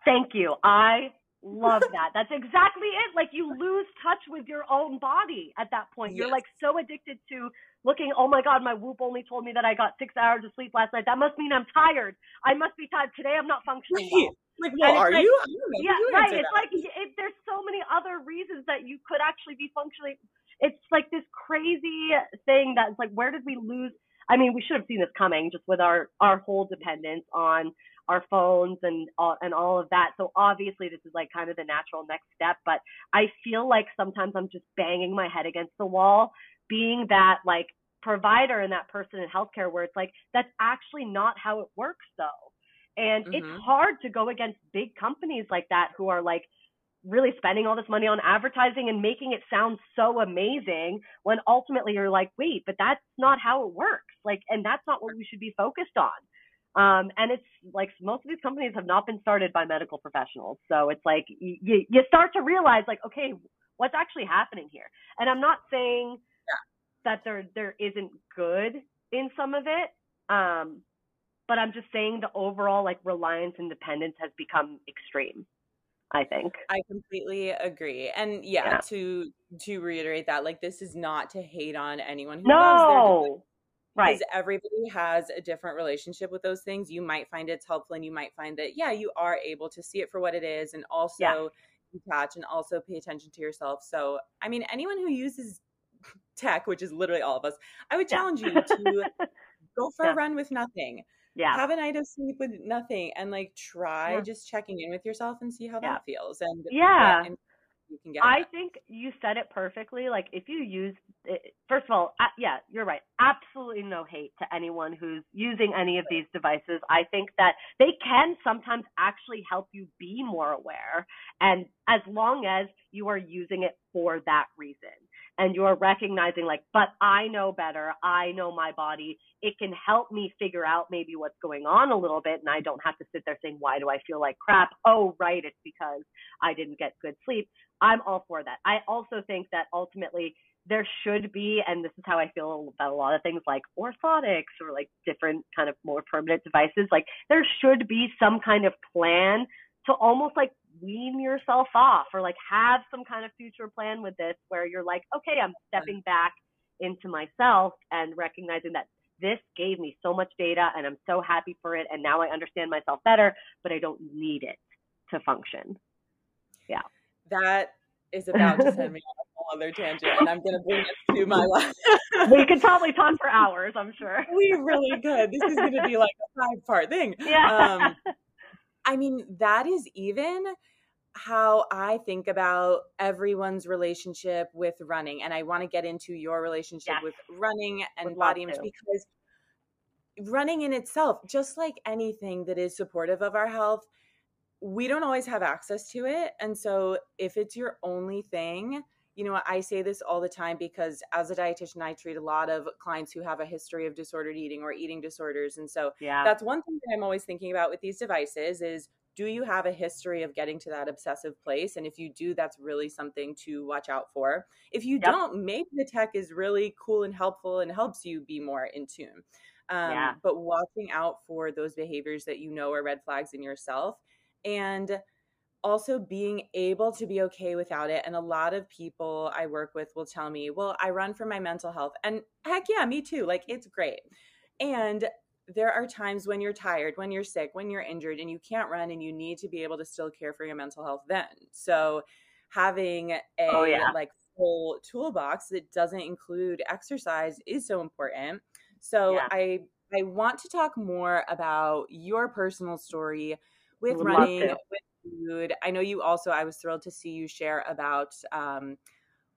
Thank you. I love that. That's exactly it. Like you lose touch with your own body at that point. You're like so addicted to looking, oh my God, my whoop only told me that I got six hours of sleep last night. That must mean I'm tired. I must be tired. Today I'm not functioning well. like well are like- you I don't know. yeah, You right. It's that. like it, there's so many other reasons that you could actually be functioning. It's like this crazy thing that's like, where did we lose? I mean, we should have seen this coming just with our our whole dependence on our phones and all and all of that. So obviously, this is like kind of the natural next step. But I feel like sometimes I'm just banging my head against the wall, being that like provider and that person in healthcare, where it's like that's actually not how it works, though. And Mhm. it's hard to go against big companies like that who are like really spending all this money on advertising and making it sound so amazing when ultimately you're like, wait, but that's not how it works. Like, and that's not what we should be focused on. Um, and it's like most of these companies have not been started by medical professionals. So it's like you, you start to realize like, okay, what's actually happening here? And I'm not saying that there, there isn't good in some of it. Um, but I'm just saying the overall like reliance and dependence has become extreme. I think. I completely agree. And yeah, Yeah. to to reiterate that like this is not to hate on anyone who loves their No. Right. because everybody has a different relationship with those things. You might find it's helpful and you might find that, yeah, you are able to see it for what it is and also detach and also pay attention to yourself. So, I mean, anyone who uses tech, which is literally all of us, I would Yeah. challenge you to go for Yeah. a run with nothing. yeah. Have a night of sleep with nothing and like try Yeah. just checking in with yourself and see how Yeah. that feels and uh, Yeah. insight you can get. I think you said it perfectly. Like if you use, it, first of all, uh, yeah, you're right. Absolutely no hate to anyone who's using any of these devices. I think that they can sometimes actually help you be more aware, and as long as you are using it for that reason. And you're recognizing, like, but I know better. I know my body. It can help me figure out maybe what's going on a little bit. And I don't have to sit there saying, why do I feel like crap? Oh, right. It's because I didn't get good sleep. I'm all for that. I also think that ultimately there should be, and this is how I feel about a lot of things like orthotics or like different kind of more permanent devices. Like there should be some kind of plan to almost like wean yourself off or like have some kind of future plan with this where you're like, okay, I'm stepping back into myself and recognizing that this gave me so much data and I'm so happy for it. And now I understand myself better, but I don't need it to function. Yeah. That is about to send me on a whole other tangent, and I'm going to bring it to my life. we could probably talk for hours, I'm sure. we really could. This is going to be like a five part thing. Yeah. Um, I mean, that is even how I think about everyone's relationship with running. And I want to get into your relationship Yes. with running and Would body image to. because running in itself, just like anything that is supportive of our health, we don't always have access to it. And so if it's your only thing, you know, I say this all the time because as a dietitian, I treat a lot of clients who have a history of disordered eating or eating disorders. And so yeah. that's one thing that I'm always thinking about with these devices is do you have a history of getting to that obsessive place? And if you do, that's really something to watch out for. If you yep. don't, maybe the tech is really cool and helpful and helps you be more in tune. Um, yeah. But watching out for those behaviors that you know are red flags in yourself and also being able to be okay without it. And a lot of people I work with will tell me, well, I run for my mental health. And heck yeah, me too. Like it's great. And there are times when you're tired, when you're sick, when you're injured, and you can't run and you need to be able to still care for your mental health then. So having oh, a oh, yeah. like full toolbox that doesn't include exercise is so important. So yeah. I I want to talk more about your personal story with running, with food. I know you also I was thrilled to see you share about um,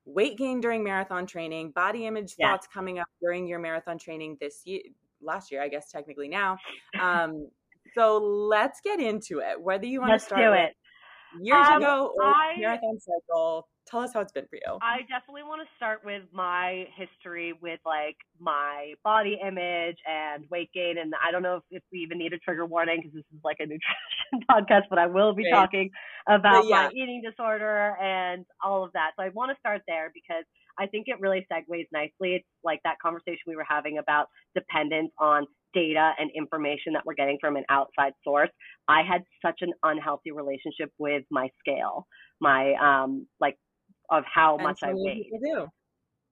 weight gain during marathon training, body image yeah. thoughts coming up during your marathon training this year last year, I guess technically now. Um, so let's get into it. Whether you want let's to start do it. years um, ago or I, marathon cycle, tell us how it's been for you. I definitely want to start with my history with like my body image and weight gain. And I don't know if, if we even need a trigger warning because this is like a nutrition podcast, but I will be talking about yeah. my eating disorder and all of that. So I want to start there because I think it really segues nicely. It's like that conversation we were having about dependence on data and information that we're getting from an outside source. I had such an unhealthy relationship with my scale, my um like of how much I weighed.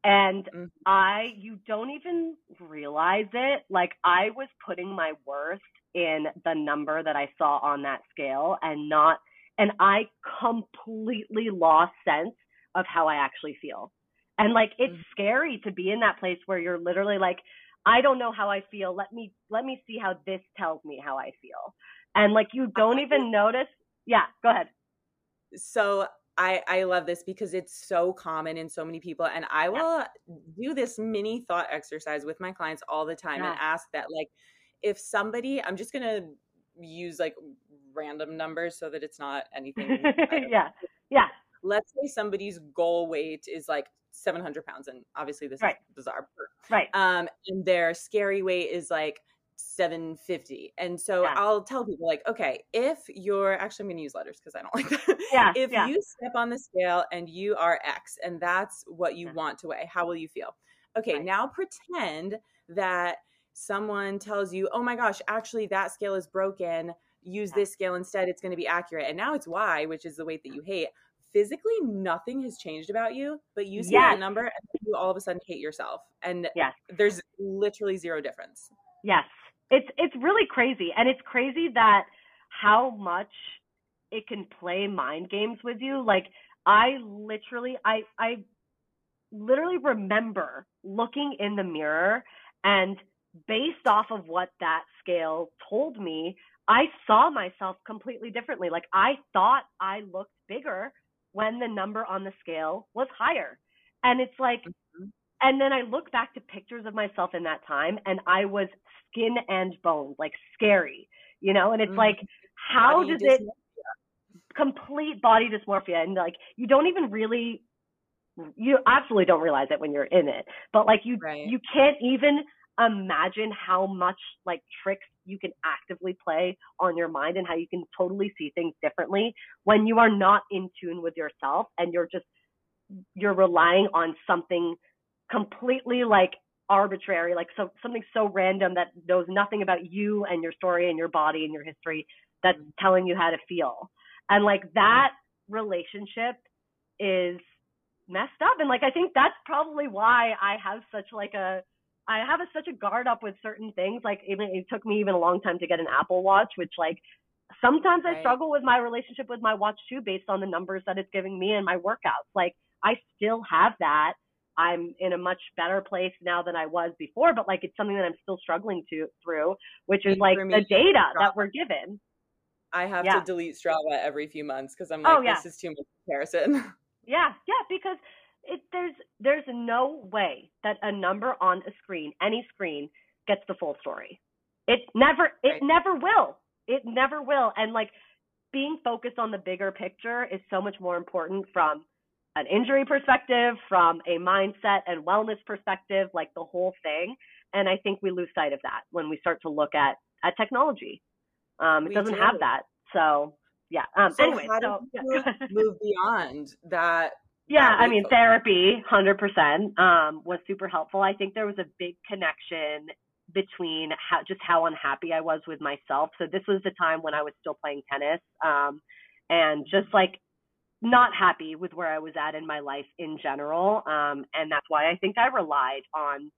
And mm-hmm. I, you don't even realize it. Like I was putting my worth in the number that I saw on that scale and not, and I completely lost sense of how I actually feel. And like it's mm-hmm. scary to be in that place where you're literally like, I don't know how I feel. Let me let me see how this tells me how I feel. And like you don't even notice. Yeah, go ahead. So I, I love this because it's so common in so many people. And I will yeah. do this mini thought exercise with my clients all the time yeah. and ask that, like, if somebody, I'm just going to use like random numbers so that it's not anything. yeah. Yeah. Let's say somebody's goal weight is like 700 pounds. And obviously, this right. is bizarre. Right. Um, and their scary weight is like 750 and so yeah. i'll tell people like okay if you're actually i'm going to use letters because i don't like that yeah if yeah. you step on the scale and you are x and that's what you yeah. want to weigh how will you feel okay right. now pretend that someone tells you oh my gosh actually that scale is broken use this scale instead it's going to be accurate and now it's y which is the weight that you hate physically nothing has changed about you but you see yes. that number and you all of a sudden hate yourself and yes. there's literally zero difference yes it's it's really crazy. And it's crazy that how much it can play mind games with you. Like i literally i i literally remember looking in the mirror and based off of what that scale told me i saw myself completely differently. Like i thought i looked bigger when the number on the scale was higher. And it's like. And then i look back to pictures of myself in that time and i was skin and bones, like scary, you know? And it's mm-hmm. like, how body does dysmorphia. it complete body dysmorphia? And like, you don't even really, you absolutely don't realize it when you're in it, but like you, right. you can't even imagine how much like tricks you can actively play on your mind and how you can totally see things differently when you are not in tune with yourself and you're just you're relying on something completely like arbitrary, like so something so random that knows nothing about you and your story and your body and your history that's mm-hmm. telling you how to feel. And like that relationship is messed up. And like I think that's probably why I have such like a I have a, such a guard up with certain things. Like even it took me even a long time to get an Apple Watch, which like sometimes right. I struggle with my relationship with my watch too, based on the numbers that it's giving me and my workouts. Like I still have that I'm in a much better place now than I was before, but like it's something that I'm still struggling to through, which is like the data that we're given. I have yeah. to delete Strava every few months because I'm oh, like, oh, yeah. this is too much comparison. Yeah, yeah, because it there's there's no way that a number on a screen, any screen, gets the full story. It never it right. never will. It never will. And like being focused on the bigger picture is so much more important from an injury perspective, from a mindset and wellness perspective, like the whole thing. And I think we lose sight of that when we start to look at at technology. Um, it we doesn't do. have that. So yeah. Um, so anyway, so you move beyond that? Yeah, that I mean, focus? therapy, hundred percent, um, was super helpful. I think there was a big connection between how just how unhappy I was with myself. So this was the time when I was still playing tennis, um, and just like not happy with where I was at in my life in general. Um, and that's why I think I relied on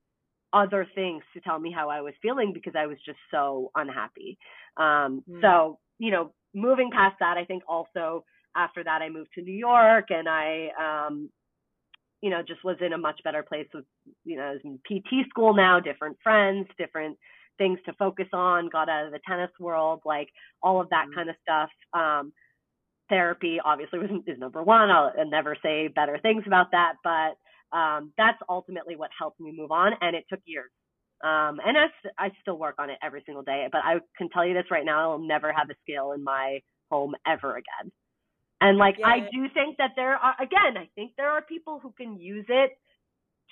other things to tell me how I was feeling because I was just so unhappy. Um, Mm. So, you know, moving past that, I think also after that I moved to New York and I, um, you know, just was in a much better place with, you know, I was in PT school now, different friends, different things to focus on, got out of the tennis world, like all of that Mhm. kind of stuff. Um, therapy obviously was, is number one. I'll, I'll never say better things about that, but um, that's ultimately what helped me move on, and it took years. Um, and I still work on it every single day, but I can tell you this right now: I'll never have a scale in my home ever again. And like, I do think that there are, again, I think there are people who can use it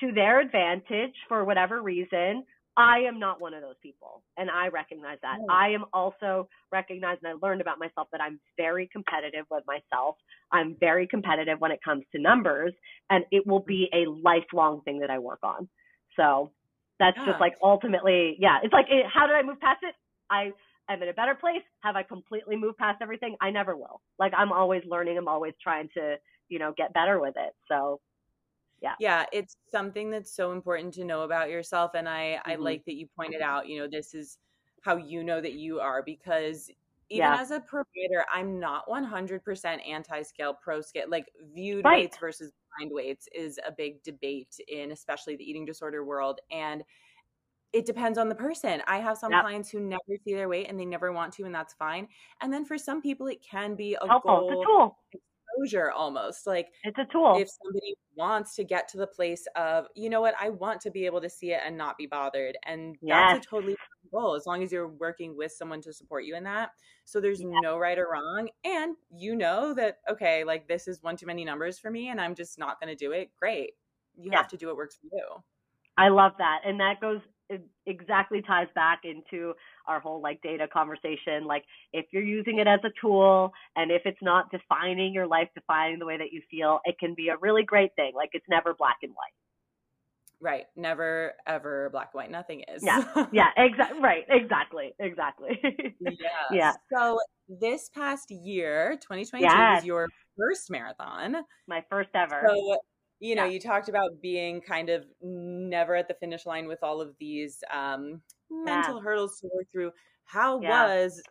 to their advantage for whatever reason. I am not one of those people, and I recognize that. No. I am also recognized, and I learned about myself that I'm very competitive with myself. I'm very competitive when it comes to numbers, and it will be a lifelong thing that I work on. So that's Yeah. just like ultimately, yeah. It's like, it, how did I move past it? I am in a better place. Have I completely moved past everything? I never will. Like I'm always learning. I'm always trying to, you know, get better with it. So yeah yeah it's something that's so important to know about yourself and i i Mhm. like that you pointed out you know this is how you know that you are because even Yeah. as a provider i'm not 100% anti-scale pro scale like viewed Right. weights versus blind weights is a big debate in especially the eating disorder world and it depends on the person. I have some Yep. clients who never see their weight and they never want to, and that's fine. And then for some people, it can be a helpful. Goal tool. Exposure almost. Like It's a tool. if somebody wants to get to the place of you know what i want to be able to see it and not be bothered and that's a totally goal as long as you're working with someone to support you in that so there's no right or wrong and you know that okay like this is one too many numbers for me and i'm just not going to do it great you Yeah. have to do what works for you I love that. And that goes it exactly ties back into our whole like data conversation. Like if you're using it as a tool and if it's not defining your life, defining the way that you feel, it can be a really great thing. Like it's never black and white. right never ever black and white nothing is Yeah. Yeah, exactly. Right. Exactly. Exactly. Yes. Yeah. so this past year 2022 Yes. was your first marathon My first ever. So, you know, Yeah. you talked about being kind of never at the finish line with all of these um, mental hurdles to work through. How Yeah. was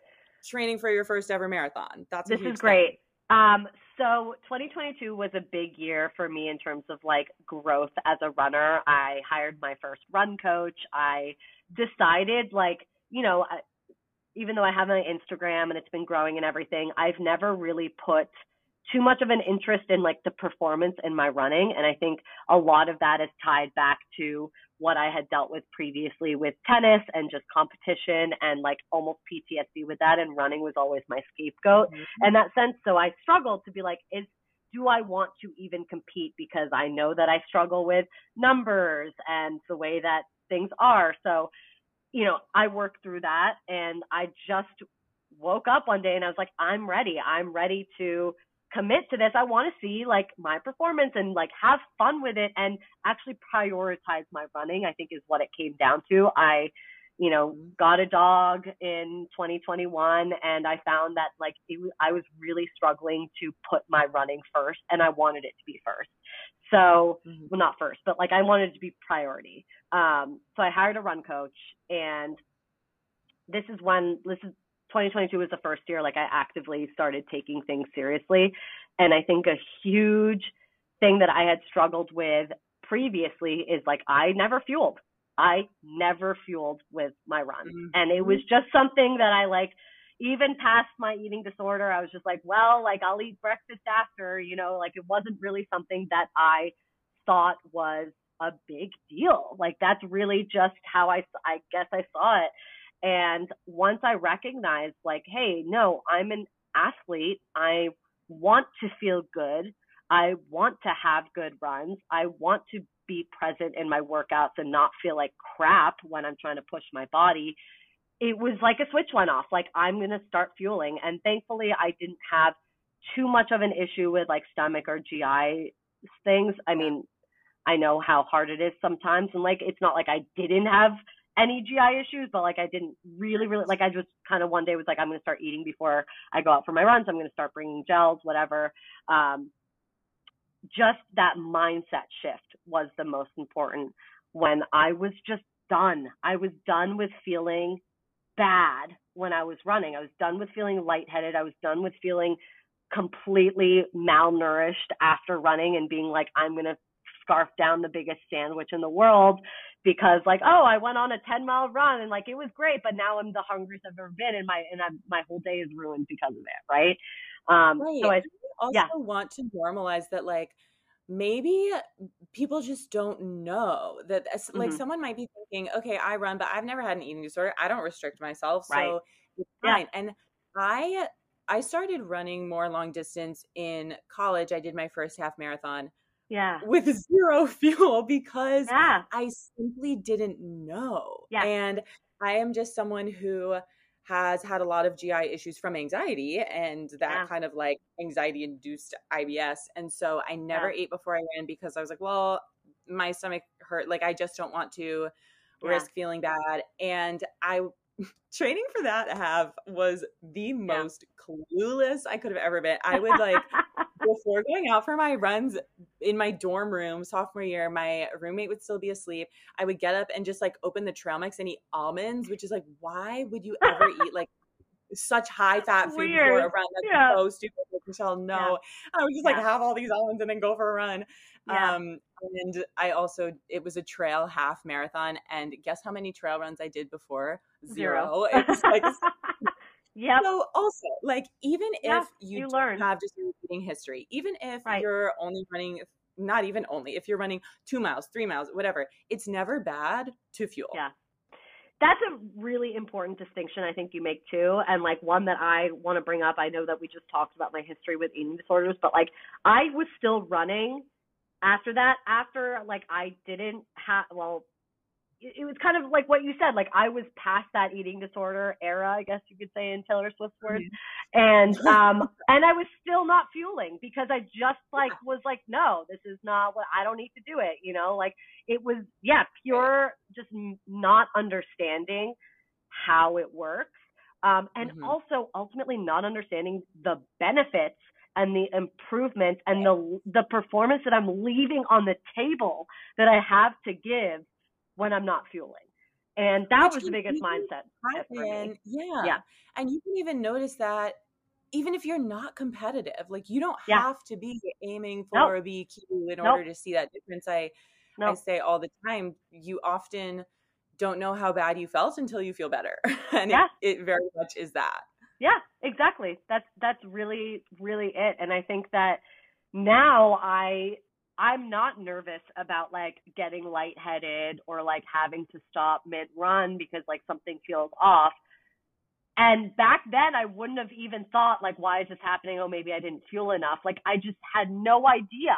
training for your first ever marathon? That's this is great. Um, so 2022 was a big year for me in terms of like growth as a runner. I hired my first run coach. I decided like, you know, I, even though I have my Instagram and it's been growing and everything, I've never really put too much of an interest in like the performance in my running. And I think a lot of that is tied back to what I had dealt with previously with tennis and just competition and like almost PTSD with that. And running was always my scapegoat thing. in that sense. So I struggled to be like, is do I want to even compete because I know that I struggle with numbers and the way that things are. So, you know, I worked through that and I just woke up one day and I was like, I'm ready. I'm ready to commit to this. I want to see like my performance and like have fun with it and actually prioritize my running, I think is what it came down to. I, you know, got a dog in 2021 and I found that like it, I was really struggling to put my running first and I wanted it to be first. So, Mhm. well, not first, but like I wanted it to be priority. Um, so I hired a run coach and this is when this is 2022 was the first year like I actively started taking things seriously. And I think a huge thing that I had struggled with previously is like I never fueled. I never fueled with my run. Mm-hmm. And it was mm-hmm. just something that I like even past my eating disorder, I was just like, well, like I'll eat breakfast after, you know, like it wasn't really something that I thought was a big deal. Like that's really just how I I guess I saw it. And once I recognized like, hey, no, I'm an athlete. I want to feel good. I want to have good runs. I want to be present in my workouts and not feel like crap when I'm trying to push my body. it was like a switch went off. Like I'm going to start fueling. And thankfully I didn't have too much of an issue with like stomach or GI things. I mean, I know how hard it is sometimes. And like, it's not like I didn't have any GI issues, but like I didn't really, really like I just kind of one day was like, I'm to start eating before I go out for my runs. I'm to start bringing gels, whatever. Um, just that mindset shift was the most important when I was just done. I was done with feeling bad when I was running. I was done with feeling lightheaded. I was done with feeling completely malnourished after running and being like, I'm going to scarf down the biggest sandwich in the world because like oh I went on a 10 mile run and like it was great but now I'm the hungriest I've ever been and my and I'm, my whole day is ruined because of it right um right. so I also yeah. want to normalize that like maybe people just don't know that like mm-hmm. someone might be thinking okay I run but I've never had an eating disorder I don't restrict myself so right. it's fine yeah. and I I started running more long distance in college I did my first half marathon yeah with zero fuel because yeah. i simply didn't know yeah. and i am just someone who has had a lot of gi issues from anxiety and that yeah. kind of like anxiety induced ibs and so i never yeah. ate before i ran because i was like well my stomach hurt like i just don't want to risk feeling bad and i training for that have was the most clueless I could have ever been. I would like before going out for my runs in my dorm room sophomore year, my roommate would still be asleep. I would get up and just like open the trail mix and eat almonds, which is like, why would you ever eat like such high fat food Weird. before a run? That's yeah. so stupid. Like, Michelle, no. Yeah. I would just like have all these almonds and then go for a run. Yeah. Um, and I also it was a trail half marathon, and guess how many trail runs I did before? Zero. Zero. It was like Yeah. So also, like, even if you, you learn have just eating history, even if right. you're only running, not even only, if you're running two miles, three miles, whatever, it's never bad to fuel. Yeah. That's a really important distinction I think you make too, and like one that I want to bring up. I know that we just talked about my history with eating disorders, but like I was still running after that. After like I didn't have well, it was kind of like what you said. Like I was past that eating disorder era, I guess you could say in Taylor Swift's words, and um, and I was still not fueling because I just like was like, no, this is not what I don't need to do it. You know, like it was yeah, pure just not understanding how it works, um, and mm-hmm. also ultimately not understanding the benefits and the improvement and the the performance that I'm leaving on the table that I have to give when I'm not fueling. And that Which was the biggest mindset. Happen, yeah. Yeah. And you can even notice that even if you're not competitive, like you don't yeah. have to be aiming for nope. a BQ in nope. order to see that difference. I nope. I say all the time, you often don't know how bad you felt until you feel better. and yeah. it, it very much is that. Yeah, exactly. That's that's really, really it. And I think that now I I'm not nervous about like getting lightheaded or like having to stop mid run because like something feels off. And back then I wouldn't have even thought like why is this happening? Oh maybe I didn't fuel enough. Like I just had no idea.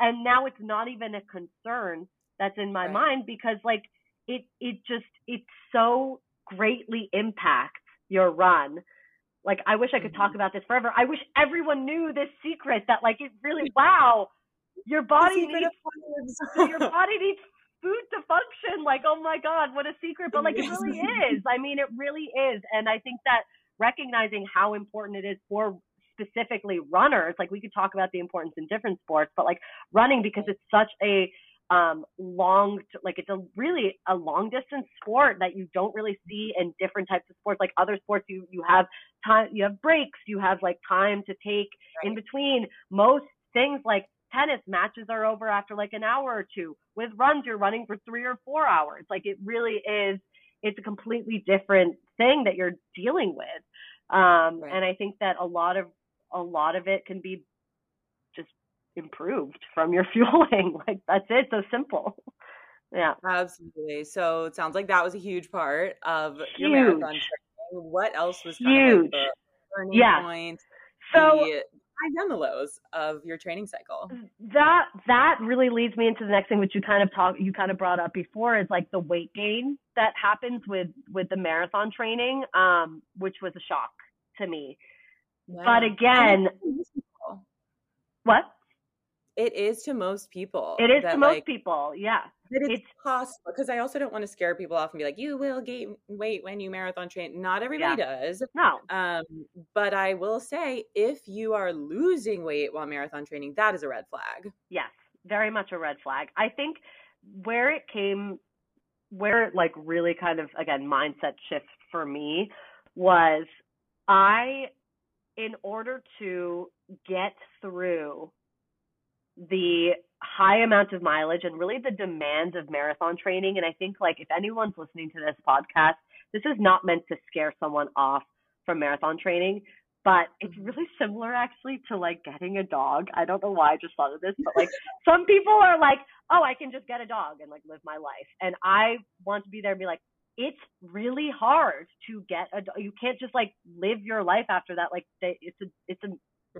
And now it's not even a concern that's in my right. mind because like it it just it so greatly impacts your run. Like I wish I could mm-hmm. talk about this forever. I wish everyone knew this secret that like it really wow your body needs your body needs food to function. Like, oh my God, what a secret. But like it really is. I mean, it really is. And I think that recognizing how important it is for specifically runners, like we could talk about the importance in different sports, but like running because it's such a um long like it's a really a long distance sport that you don't really see in different types of sports like other sports you you have time you have breaks you have like time to take right. in between most things like tennis matches are over after like an hour or two. With runs, you're running for three or four hours. Like it really is, it's a completely different thing that you're dealing with. Um, right. And I think that a lot of a lot of it can be just improved from your fueling. like that's it. So simple. Yeah. Absolutely. So it sounds like that was a huge part of huge. your marathon training. What else was huge? Like yeah. Point, so highs and the lows of your training cycle. That that really leads me into the next thing, which you kind of talk you kind of brought up before, is like the weight gain that happens with with the marathon training, um, which was a shock to me. Yeah. But again, what? It is to most people. It is that, to most like, people. Yeah. It's, it's possible because I also don't want to scare people off and be like, you will gain weight when you marathon train. Not everybody yeah. does. No. Um, but I will say if you are losing weight while marathon training, that is a red flag. Yes, very much a red flag. I think where it came, where it like really kind of again mindset shift for me was I, in order to get through the high amount of mileage and really the demands of marathon training. And I think like if anyone's listening to this podcast, this is not meant to scare someone off from marathon training, but it's really similar actually to like getting a dog. I don't know why I just thought of this, but like some people are like, oh, I can just get a dog and like live my life. And I want to be there and be like, it's really hard to get a you can't just like live your life after that like it's a it's a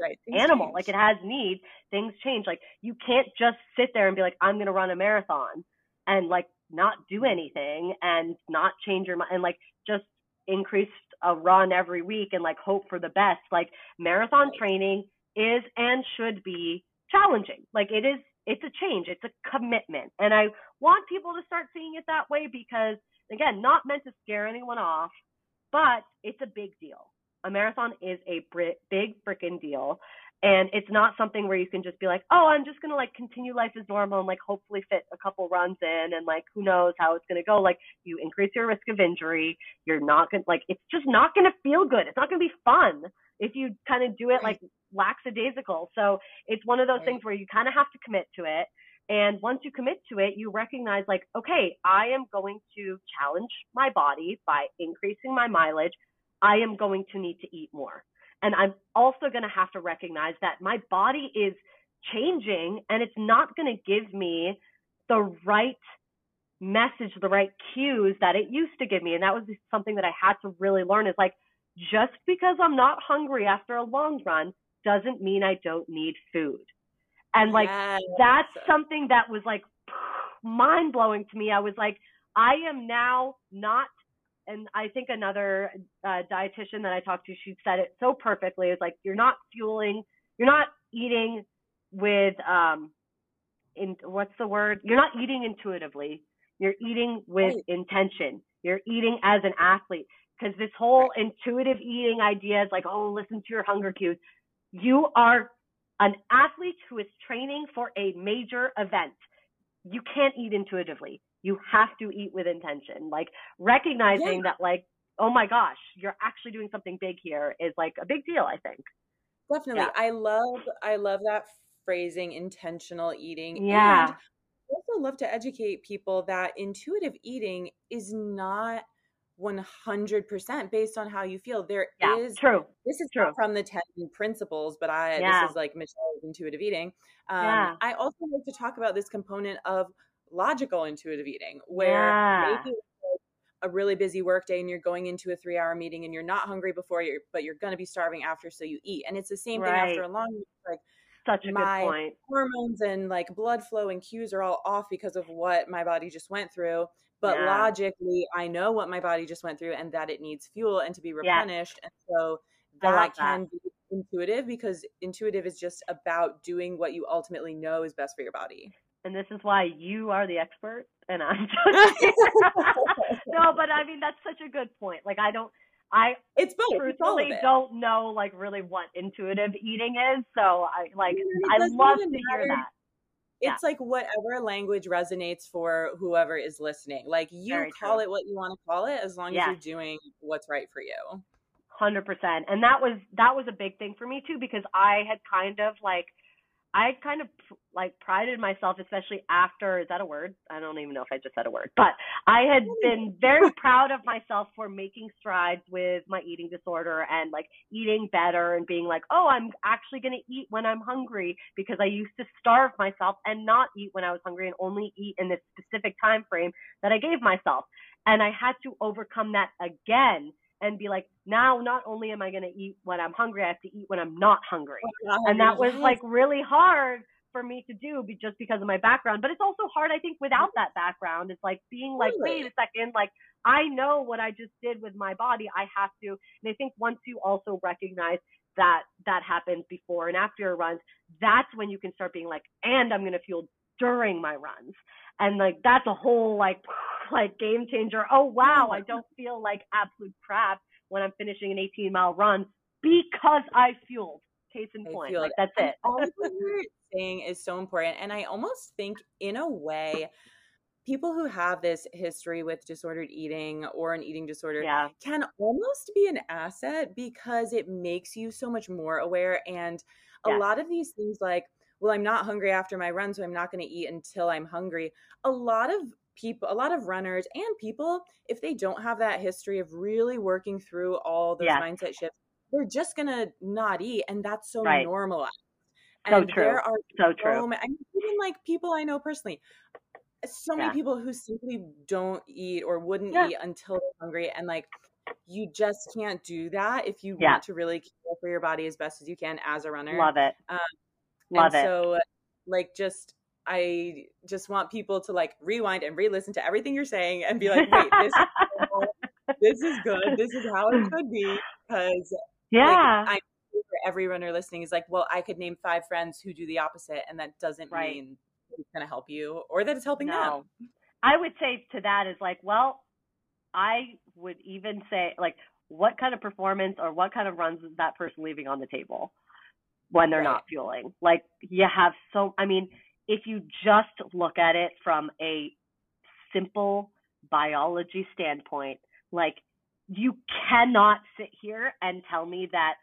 right animal change. like it has needs things change like you can't just sit there and be like i'm going to run a marathon and like not do anything and not change your mind and like just increase a run every week and like hope for the best. Like marathon training is and should be challenging. Like it is it's a change it's a commitment and i want people to start seeing it that way because again not meant to scare anyone off but it's a big deal a marathon is a big freaking deal. And it's not something where you can just be like, oh, I'm just going to like continue life as normal and like hopefully fit a couple runs in and like who knows how it's going to go. Like you increase your risk of injury. You're not going to like, it's just not going to feel good. It's not going to be fun if you kind of do it like lackadaisical. So it's one of those things where you kind of have to commit to it. And once you commit to it, you recognize like, okay, I am going to challenge my body by increasing my mileage I am going to need to eat more. And I'm also going to have to recognize that my body is changing and it's not going to give me the right message, the right cues that it used to give me. And that was something that I had to really learn is like, just because I'm not hungry after a long run doesn't mean I don't need food. And like, yes. that's something that was like mind blowing to me. I was like, I am now not and I think another uh, dietitian that I talked to, she said it so perfectly. It's like you're not fueling, you're not eating with um, in what's the word? You're not eating intuitively. You're eating with right. intention. You're eating as an athlete because this whole intuitive eating idea is like, oh, listen to your hunger cues. You are an athlete who is training for a major event. You can't eat intuitively you have to eat with intention. Like recognizing yeah. that like, oh my gosh, you're actually doing something big here is like a big deal, I think. Definitely. Yeah. I love I love that phrasing intentional eating. Yeah. And I also love to educate people that intuitive eating is not 100% based on how you feel. There yeah, is true. This is true. from the 10 principles, but I yeah. this is like Michelle's intuitive eating. Um, yeah. I also like to talk about this component of logical intuitive eating where yeah. maybe a really busy work day and you're going into a three hour meeting and you're not hungry before you but you're going to be starving after so you eat and it's the same right. thing after a long like such a my good point hormones and like blood flow and cues are all off because of what my body just went through but yeah. logically i know what my body just went through and that it needs fuel and to be replenished yeah. and so that can that. be intuitive because intuitive is just about doing what you ultimately know is best for your body and this is why you are the expert and I'm just no, but I mean that's such a good point. Like I don't I it's both. truthfully it's don't know like really what intuitive eating is. So I like I love to hear that. It's yeah. like whatever language resonates for whoever is listening. Like you Very call true. it what you want to call it as long as you're doing what's right for you. 100%. And that was that was a big thing for me too because I had kind of like I kind of like prided myself, especially after, is that a word? I don't even know if I just said a word, but I had been very proud of myself for making strides with my eating disorder and like eating better and being like, oh, I'm actually going to eat when I'm hungry because I used to starve myself and not eat when I was hungry and only eat in this specific time frame that I gave myself. And I had to overcome that again and be like, now not only am I going to eat when I'm hungry, I have to eat when I'm not hungry. Oh not And that was like really hard for me to do be- just because of my background. But it's also hard, I think, without that background. It's like being like, Totally. wait a second, like I know what I just did with my body. I have to. And I think once you also recognize that that happens before and after your runs, that's when you can start being like, and I'm going to fuel during my runs. And like that's a whole like like game changer. Oh wow, I don't feel like absolute crap when I'm finishing an 18 mile run because I fueled. Case in I point, like that's it. all of what you're saying is so important. And I almost think, in a way, people who have this history with disordered eating or an eating disorder yeah, can almost be an asset because it makes you so much more aware. And a Yes. lot of these things, like, well, I'm not hungry after my run, so I'm not going to eat until I'm hungry. A lot of people, a lot of runners and people, if they don't have that history of really working through all those Yes. mindset shifts, they're just going to not eat. And that's so Right. normalized. So true. there are so so true. many, I mean, even like people I know personally, so many Yeah. people who simply don't eat or wouldn't Yeah. eat until they're hungry. And like, you just can't do that if you Yeah. want to really care for your body as best as you can as a runner. Love it. Um, Love and it. so, uh, like, just, I just want people to like rewind and re listen to everything you're saying and be like, wait, this, this is good. This is how it should be. Because yeah. like, I for every runner listening is like, well, I could name five friends who do the opposite, and that doesn't Right. mean it's going to help you or that it's helping no. them. I would say to that is like, well, I would even say like, what kind of performance or what kind of runs is that person leaving on the table when they're Right. not fueling? Like, you have so. I mean, if you just look at it from a simple biology standpoint, like you cannot sit here and tell me that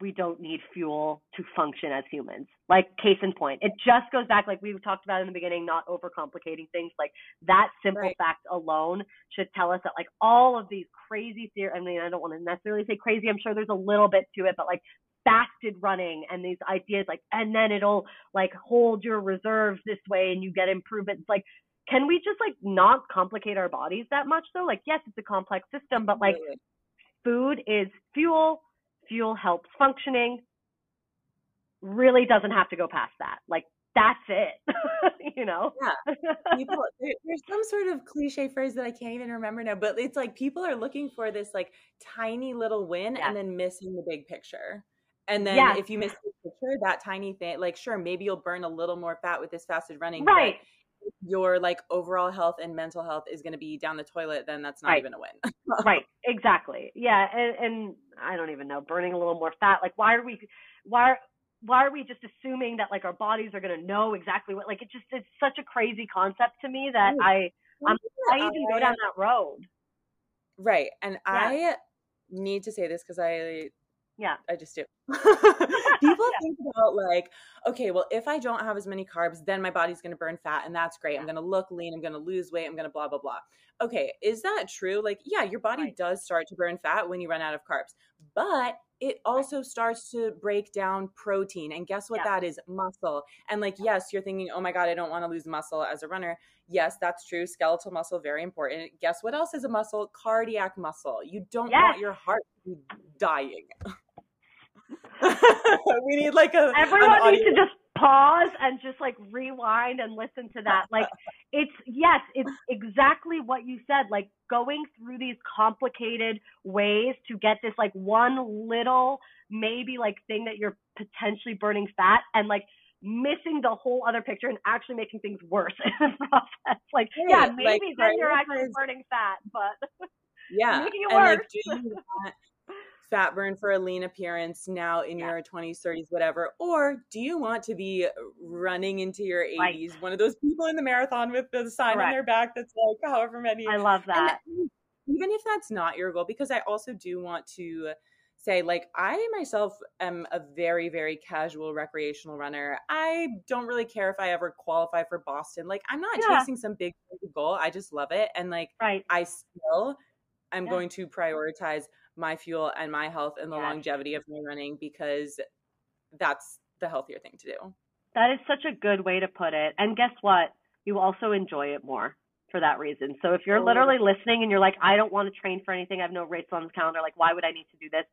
we don't need fuel to function as humans. Like case in point, it just goes back like we talked about in the beginning, not overcomplicating things. Like that simple Right. fact alone should tell us that like all of these crazy theories. I mean, I don't want to necessarily say crazy. I'm sure there's a little bit to it, but like fasted running and these ideas like, and then it'll like hold your reserves this way and you get improvements. Like, can we just like not complicate our bodies that much though? Like, yes, it's a complex system, but like Absolutely. food is fuel. Fuel helps functioning. Really doesn't have to go past that. Like that's it. you know? people there, there's some sort of cliche phrase that I can't even remember now, but it's like people are looking for this like tiny little win Yeah. and then missing the big picture. And then Yes. if you miss the picture, that tiny thing, like sure, maybe you'll burn a little more fat with this fasted running, right. your like overall health and mental health is going to be down the toilet, then that's not Right. even a win. right. Exactly. Yeah. And, and I don't even know, burning a little more fat. Like why are we why why are we just assuming that like our bodies are gonna know exactly what like it just it's such a crazy concept to me that I I'm, I even go down uh that road. Right. And I need to say this because I Yeah. I just do. People Yeah. think about like, okay, well, if I don't have as many carbs, then my body's going to burn fat, and that's great. I'm going to look lean. I'm going to lose weight. I'm going to blah blah blah. Okay, is that true? Like, yeah, your body Right. does start to burn fat when you run out of carbs, but it also starts to break down protein. And guess what Yeah. that is? Muscle. And like, yes, you're thinking, oh my god, I don't want to lose muscle as a runner. Yes, that's true. Skeletal muscle, very important. Guess what else is a muscle? Cardiac muscle. You don't want your heart to be dying. we need like a Everyone needs to just pause and just like rewind and listen to that. Like it's yes, it's exactly what you said. Like going through these complicated ways to get this like one little maybe like thing that you're potentially burning fat and like missing the whole other picture and actually making things worse in the process. Like yeah, maybe like, then you're actually burning fat, but yeah making it and worse. want fat burn for a lean appearance now in Yeah. your 20s 30s whatever or do you want to be uh, running into your 80s Right. one of those people in the marathon with the sign on their back that's like however many I love And that. even if that's not your goal because i also do want to say like i myself am a very very casual recreational runner i don't really care if i ever qualify for boston like i'm not Yeah. chasing some big goal i just love it and like Right. i still i'm Yeah. going to prioritize my fuel and my health and the longevity of my running because that's the healthier thing to do That is such a good way to put it. And guess what? You also enjoy it more. for that reason. So if you're literally listening and you're like, I don't want to train for anything, I have no races on the calendar, like why would I need to do this?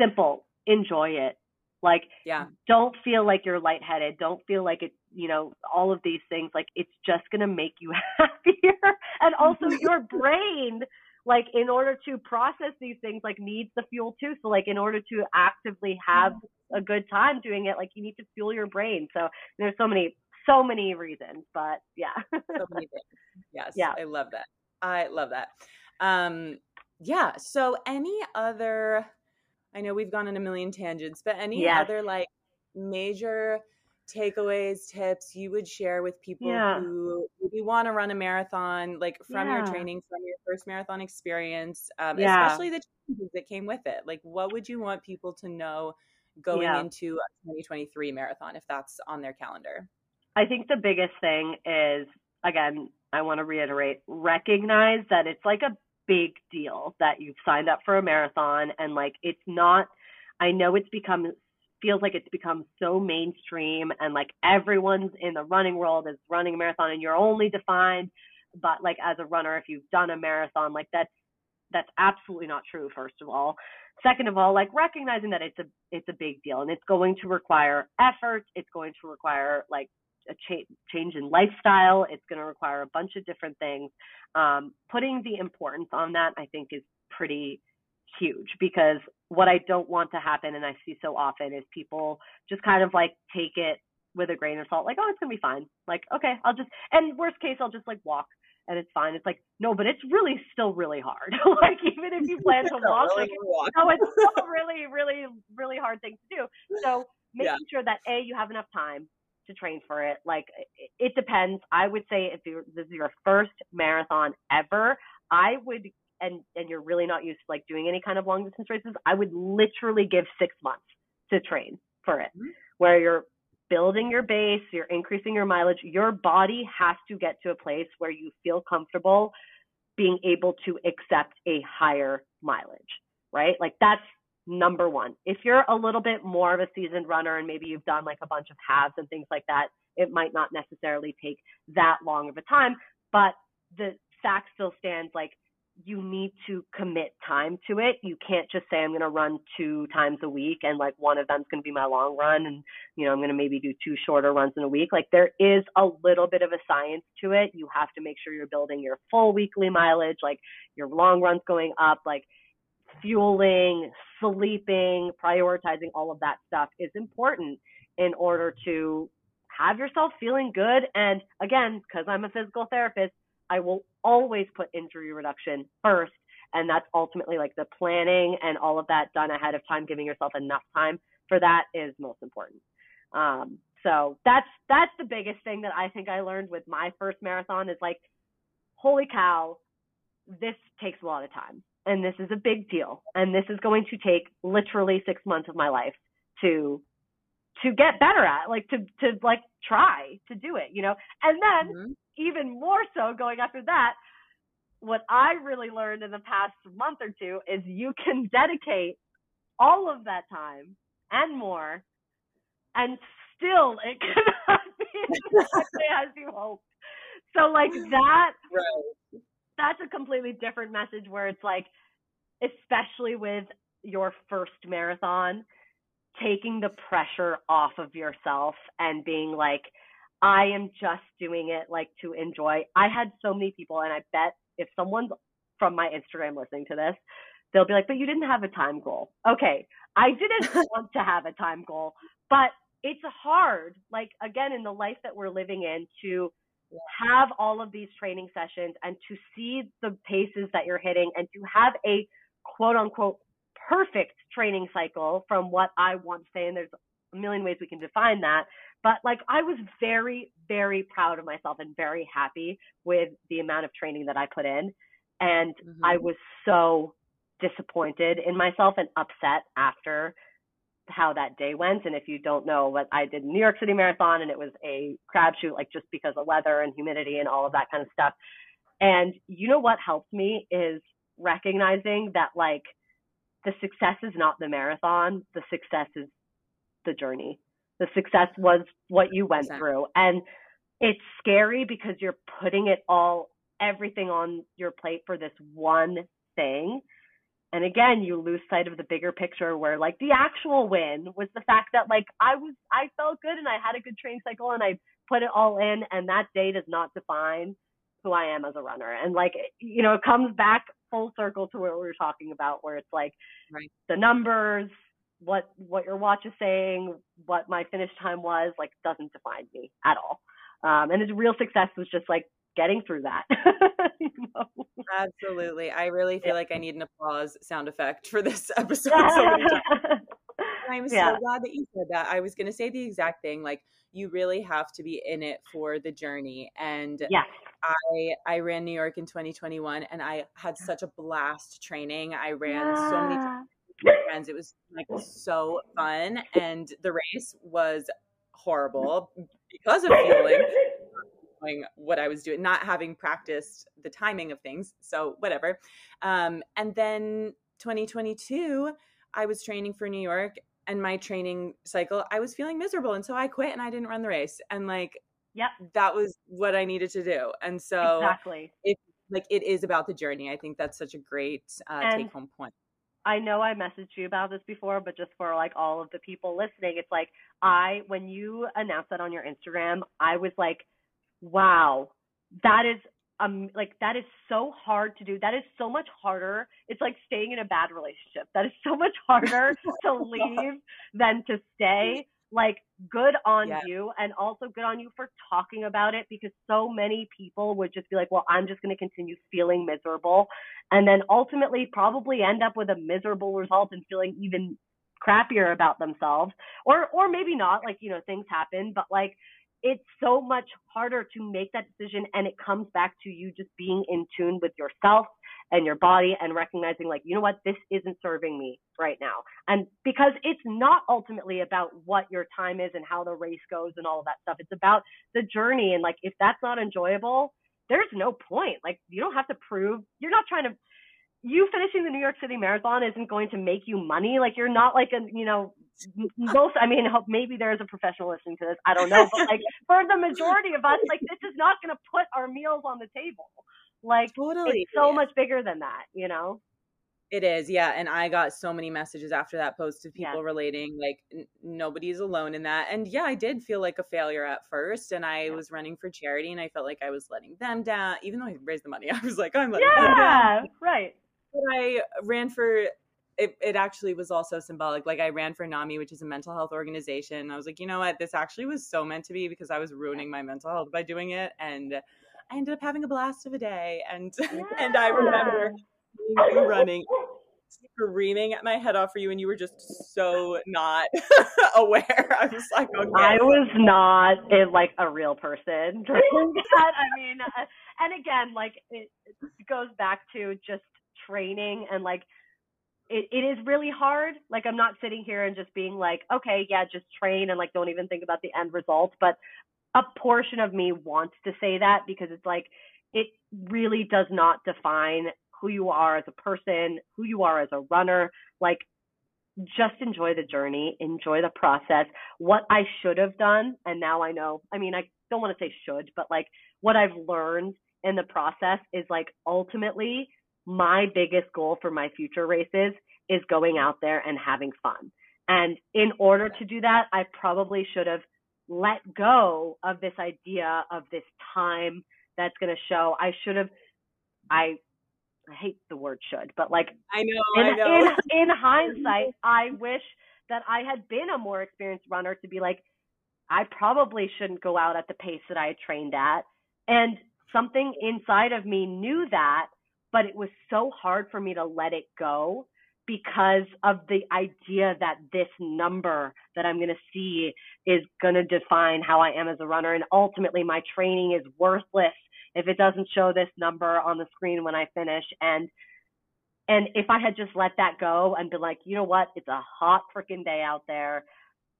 Simple, enjoy it. Like, yeah, don't feel like you're lightheaded. Don't feel like it, you know, all of these things. Like, it's just going to make you happier. And also, your brain, like, in order to process these things, like, needs the fuel too. So, like, in order to actively have a good time doing it, like, you need to fuel your brain. So, there's so many so many reasons, but yeah. so many things. Yes. Yeah. I love that. I love that. Um, yeah. So any other, I know we've gone on a million tangents, but any yes. other like major takeaways, tips you would share with people yeah. who maybe want to run a marathon, like from yeah. your training, from your first marathon experience, um, yeah. especially the challenges that came with it. Like, what would you want people to know going into a 2023 marathon if that's on their calendar? I think the biggest thing is, again, I want to reiterate, recognize that it's like a big deal that you've signed up for a marathon and like it's not, I know it's become, feels like it's become so mainstream and like everyone's in the running world is running a marathon and you're only defined, but like as a runner, if you've done a marathon, like that's, that's absolutely not true, first of all. Second of all, like recognizing that it's a it's a big deal and it's going to require effort. It's going to require like a cha- change in lifestyle. It's going to require a bunch of different things. Um, putting the importance on that, I think, is pretty huge because what I don't want to happen, and I see so often, is people just kind of like take it with a grain of salt, like, oh, it's going to be fine. Like, okay, I'll just, and worst case, I'll just like walk and it's fine. It's like, no, but it's really still really hard. like even if you plan to walk, like no, it's still a really, really, really hard thing to do. So making yeah. sure that A, you have enough time to train for it. Like it depends. I would say if this is your first marathon ever, I would and and you're really not used to like doing any kind of long distance races, I would literally give six months to train for it, mm-hmm. where you're building your base, you're increasing your mileage. Your body has to get to a place where you feel comfortable being able to accept a higher mileage, right? Like that's number one. If you're a little bit more of a seasoned runner and maybe you've done like a bunch of halves and things like that, it might not necessarily take that long of a time. But the fact still stands like you need to commit time to it. You can't just say I'm going to run two times a week and like one of them's going to be my long run and you know I'm going to maybe do two shorter runs in a week. Like there is a little bit of a science to it. You have to make sure you're building your full weekly mileage, like your long runs going up, like fueling, sleeping, prioritizing all of that stuff is important in order to have yourself feeling good. And again, because I'm a physical therapist, I will always put injury reduction first. And that's ultimately like the planning and all of that done ahead of time, giving yourself enough time for that is most important. Um, so that's that's the biggest thing that I think I learned with my first marathon is like, holy cow, this takes a lot of time and this is a big deal and this is going to take literally six months of my life to to get better at like to to like try to do it you know? And then mm-hmm. even more so going after that what i really learned in the past month or two is you can dedicate all of that time and more and still it cannot be exactly as you hope so like that right. that's a completely different message where it's like, especially with your first marathon, taking the pressure off of yourself and being like, I am just doing it like to enjoy. I had so many people, and I bet if someone's from my Instagram listening to this, they'll be like, but you didn't have a time goal. Okay. I didn't want to have a time goal, but it's hard, like, again, in the life that we're living in to have all of these training sessions and to see the paces that you're hitting and to have a quote unquote perfect training cycle from what I want to say. And there's a million ways we can define that. But like I was very, very proud of myself and very happy with the amount of training that I put in. And mm-hmm. I was so disappointed in myself and upset after how that day went. And if you don't know what I did New York City Marathon and it was a crapshoot, like just because of weather and humidity and all of that kind of stuff. And you know what helped me is recognizing that like the success is not the marathon, the success is the journey. The success was what you went exactly. through. And it's scary because you're putting it all everything on your plate for this one thing and again you lose sight of the bigger picture where like the actual win was the fact that like i was i felt good and i had a good training cycle and i put it all in and that day does not define who i am as a runner and like you know it comes back full circle to what we were talking about where it's like right. the numbers what what your watch is saying what my finish time was like doesn't define me at all um and his real success was just like getting through that. you know? Absolutely. I really feel yeah. like I need an applause sound effect for this episode. I'm yeah. so glad that you said that. I was going to say the exact thing. Like, you really have to be in it for the journey. And yeah. I I ran New York in 2021, and I had such a blast training. I ran yeah. so many friends. It was like so fun, and the race was horrible because of fueling knowing what I was doing, not having practiced the timing of things. So whatever. Um, and then 2022, I was training for New York and my training cycle, I was feeling miserable. And so I quit and I didn't run the race. And like, yep, that was what I needed to do. And so exactly. it like it is about the journey. I think that's such a great uh, take home point. I know I messaged you about this before, but just for like all of the people listening, it's like I when you announced that on your Instagram, I was like wow, that is um like that is so hard to do. That is so much harder. It's like staying in a bad relationship. That is so much harder to leave than to stay. Like good on yeah. you and also good on you for talking about it because so many people would just be like, well, I'm just going to continue feeling miserable and then ultimately probably end up with a miserable result and feeling even crappier about themselves or or maybe not like you know things happen but like it's so much harder to make that decision and it comes back to you just being in tune with yourself and your body and recognizing like you know what? This isn't serving me right now. And because it's not ultimately about what your time is and how the race goes and all of that stuff it's about the journey. And like if that's not enjoyable there's no point. Like you don't have to prove you're not trying to you finishing the New York City Marathon isn't going to make you money. Like you're not like a you know most. I mean, maybe there's a professional listening to this. I don't know, but like for the majority of us, like this is not going to put our meals on the table. Like totally. it's so much bigger than that, you know. It is, yeah. And I got so many messages after that post of people yeah. relating, like, n- nobody's alone in that. And yeah, I did feel like a failure at first. And I yeah. was running for charity and I felt like I was letting them down. Even though I raised the money, I was like, I'm letting yeah, them down. right but I ran for it, it actually was also symbolic. Like I ran for NAMI, which is a mental health organization. I was like, you know what? This actually was so meant to be because I was ruining my mental health by doing it. And I ended up having a blast of a day. And yeah. and I remember you running screaming at my head off for you and you were just so not aware. I was like, okay. I was not a, like a real person during that. I mean, uh, and again, like it, it goes back to just training and like it, it is really hard. Like I'm not sitting here and just being like, okay, yeah, just train and like don't even think about the end result. But a portion of me wants to say that because it's like it really does not define who you are as a person, who you are as a runner. Like just enjoy the journey, enjoy the process. What I should have done, and now I know, I mean, I don't want to say should, but like what I've learned in the process is like ultimately my biggest goal for my future races is going out there and having fun. And in order to do that, I probably should have let go of this idea of this time that's going to show. I should have, I, I hate the word should, but like, I know, in, I know. in, in hindsight, I wish that I had been a more experienced runner to be like, I probably shouldn't go out at the pace that I trained at. And something inside of me knew that but it was so hard for me to let it go because of the idea that this number that I'm going to see is going to define how I am as a runner. And ultimately, my training is worthless if it doesn't show this number on the screen when I finish. And and if I had just let that go and been like, you know what, it's a hot freaking day out there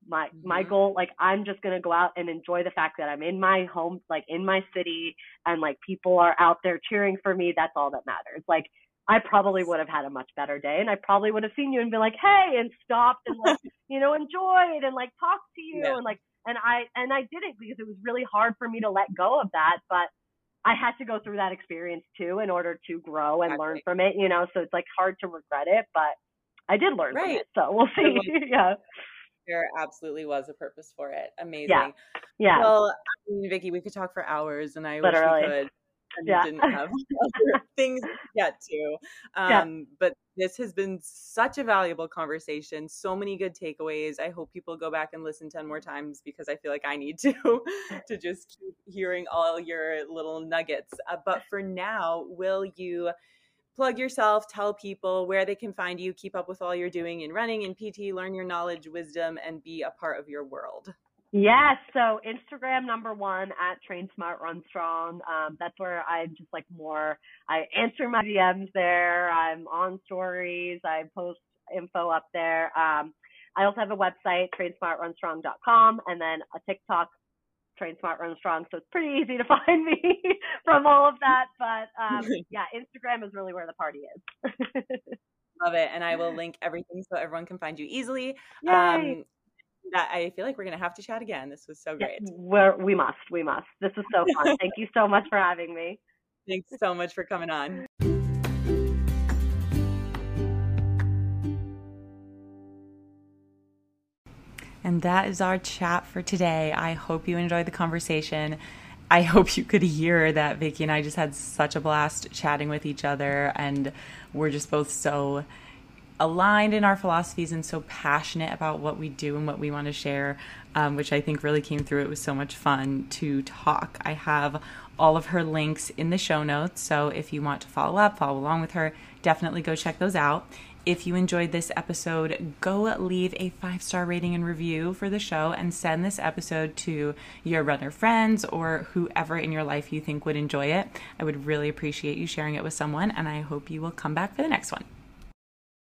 my mm-hmm. my goal like i'm just going to go out and enjoy the fact that i'm in my home like in my city and like people are out there cheering for me that's all that matters like i probably would have had a much better day and i probably would have seen you and been like hey and stopped and like you know enjoyed and like talked to you yeah. and like And I and I did it because it was really hard for me to let go of that, but I had to go through that experience too in order to grow and exactly. learn from it, you know, so it's like hard to regret it, but I did learn right. from it. So we'll see. yeah. There absolutely was a purpose for it. Amazing. Yeah. yeah. Well, I mean, Vicky, we could talk for hours and I Literally. wish we could and yeah. didn't have things to get to. Um, yeah. But this has been such a valuable conversation. So many good takeaways. I hope people go back and listen 10 more times because I feel like I need to to just keep hearing all your little nuggets. Uh, but for now, will you plug yourself, tell people where they can find you, keep up with all you're doing in running and PT, learn your knowledge, wisdom, and be a part of your world? Yes. So Instagram number one at Train Smart Run Strong. Um, that's where I'm just like more. I answer my DMs there. I'm on stories. I post info up there. Um, I also have a website, trainsmartrunstrong.com, and then a TikTok, Train Smart Run Strong. So it's pretty easy to find me from all of that. But um, yeah, Instagram is really where the party is. Love it, and I will link everything so everyone can find you easily. Yay. Um, that I feel like we're gonna have to chat again. This was so great. We're, we must, we must. This was so fun. Thank you so much for having me. Thanks so much for coming on. And that is our chat for today. I hope you enjoyed the conversation. I hope you could hear that Vicky and I just had such a blast chatting with each other, and we're just both so aligned in our philosophies and so passionate about what we do and what we want to share, um, which I think really came through. It was so much fun to talk. I have all of her links in the show notes. So if you want to follow up, follow along with her, definitely go check those out. If you enjoyed this episode, go leave a five star rating and review for the show and send this episode to your runner friends or whoever in your life you think would enjoy it. I would really appreciate you sharing it with someone, and I hope you will come back for the next one.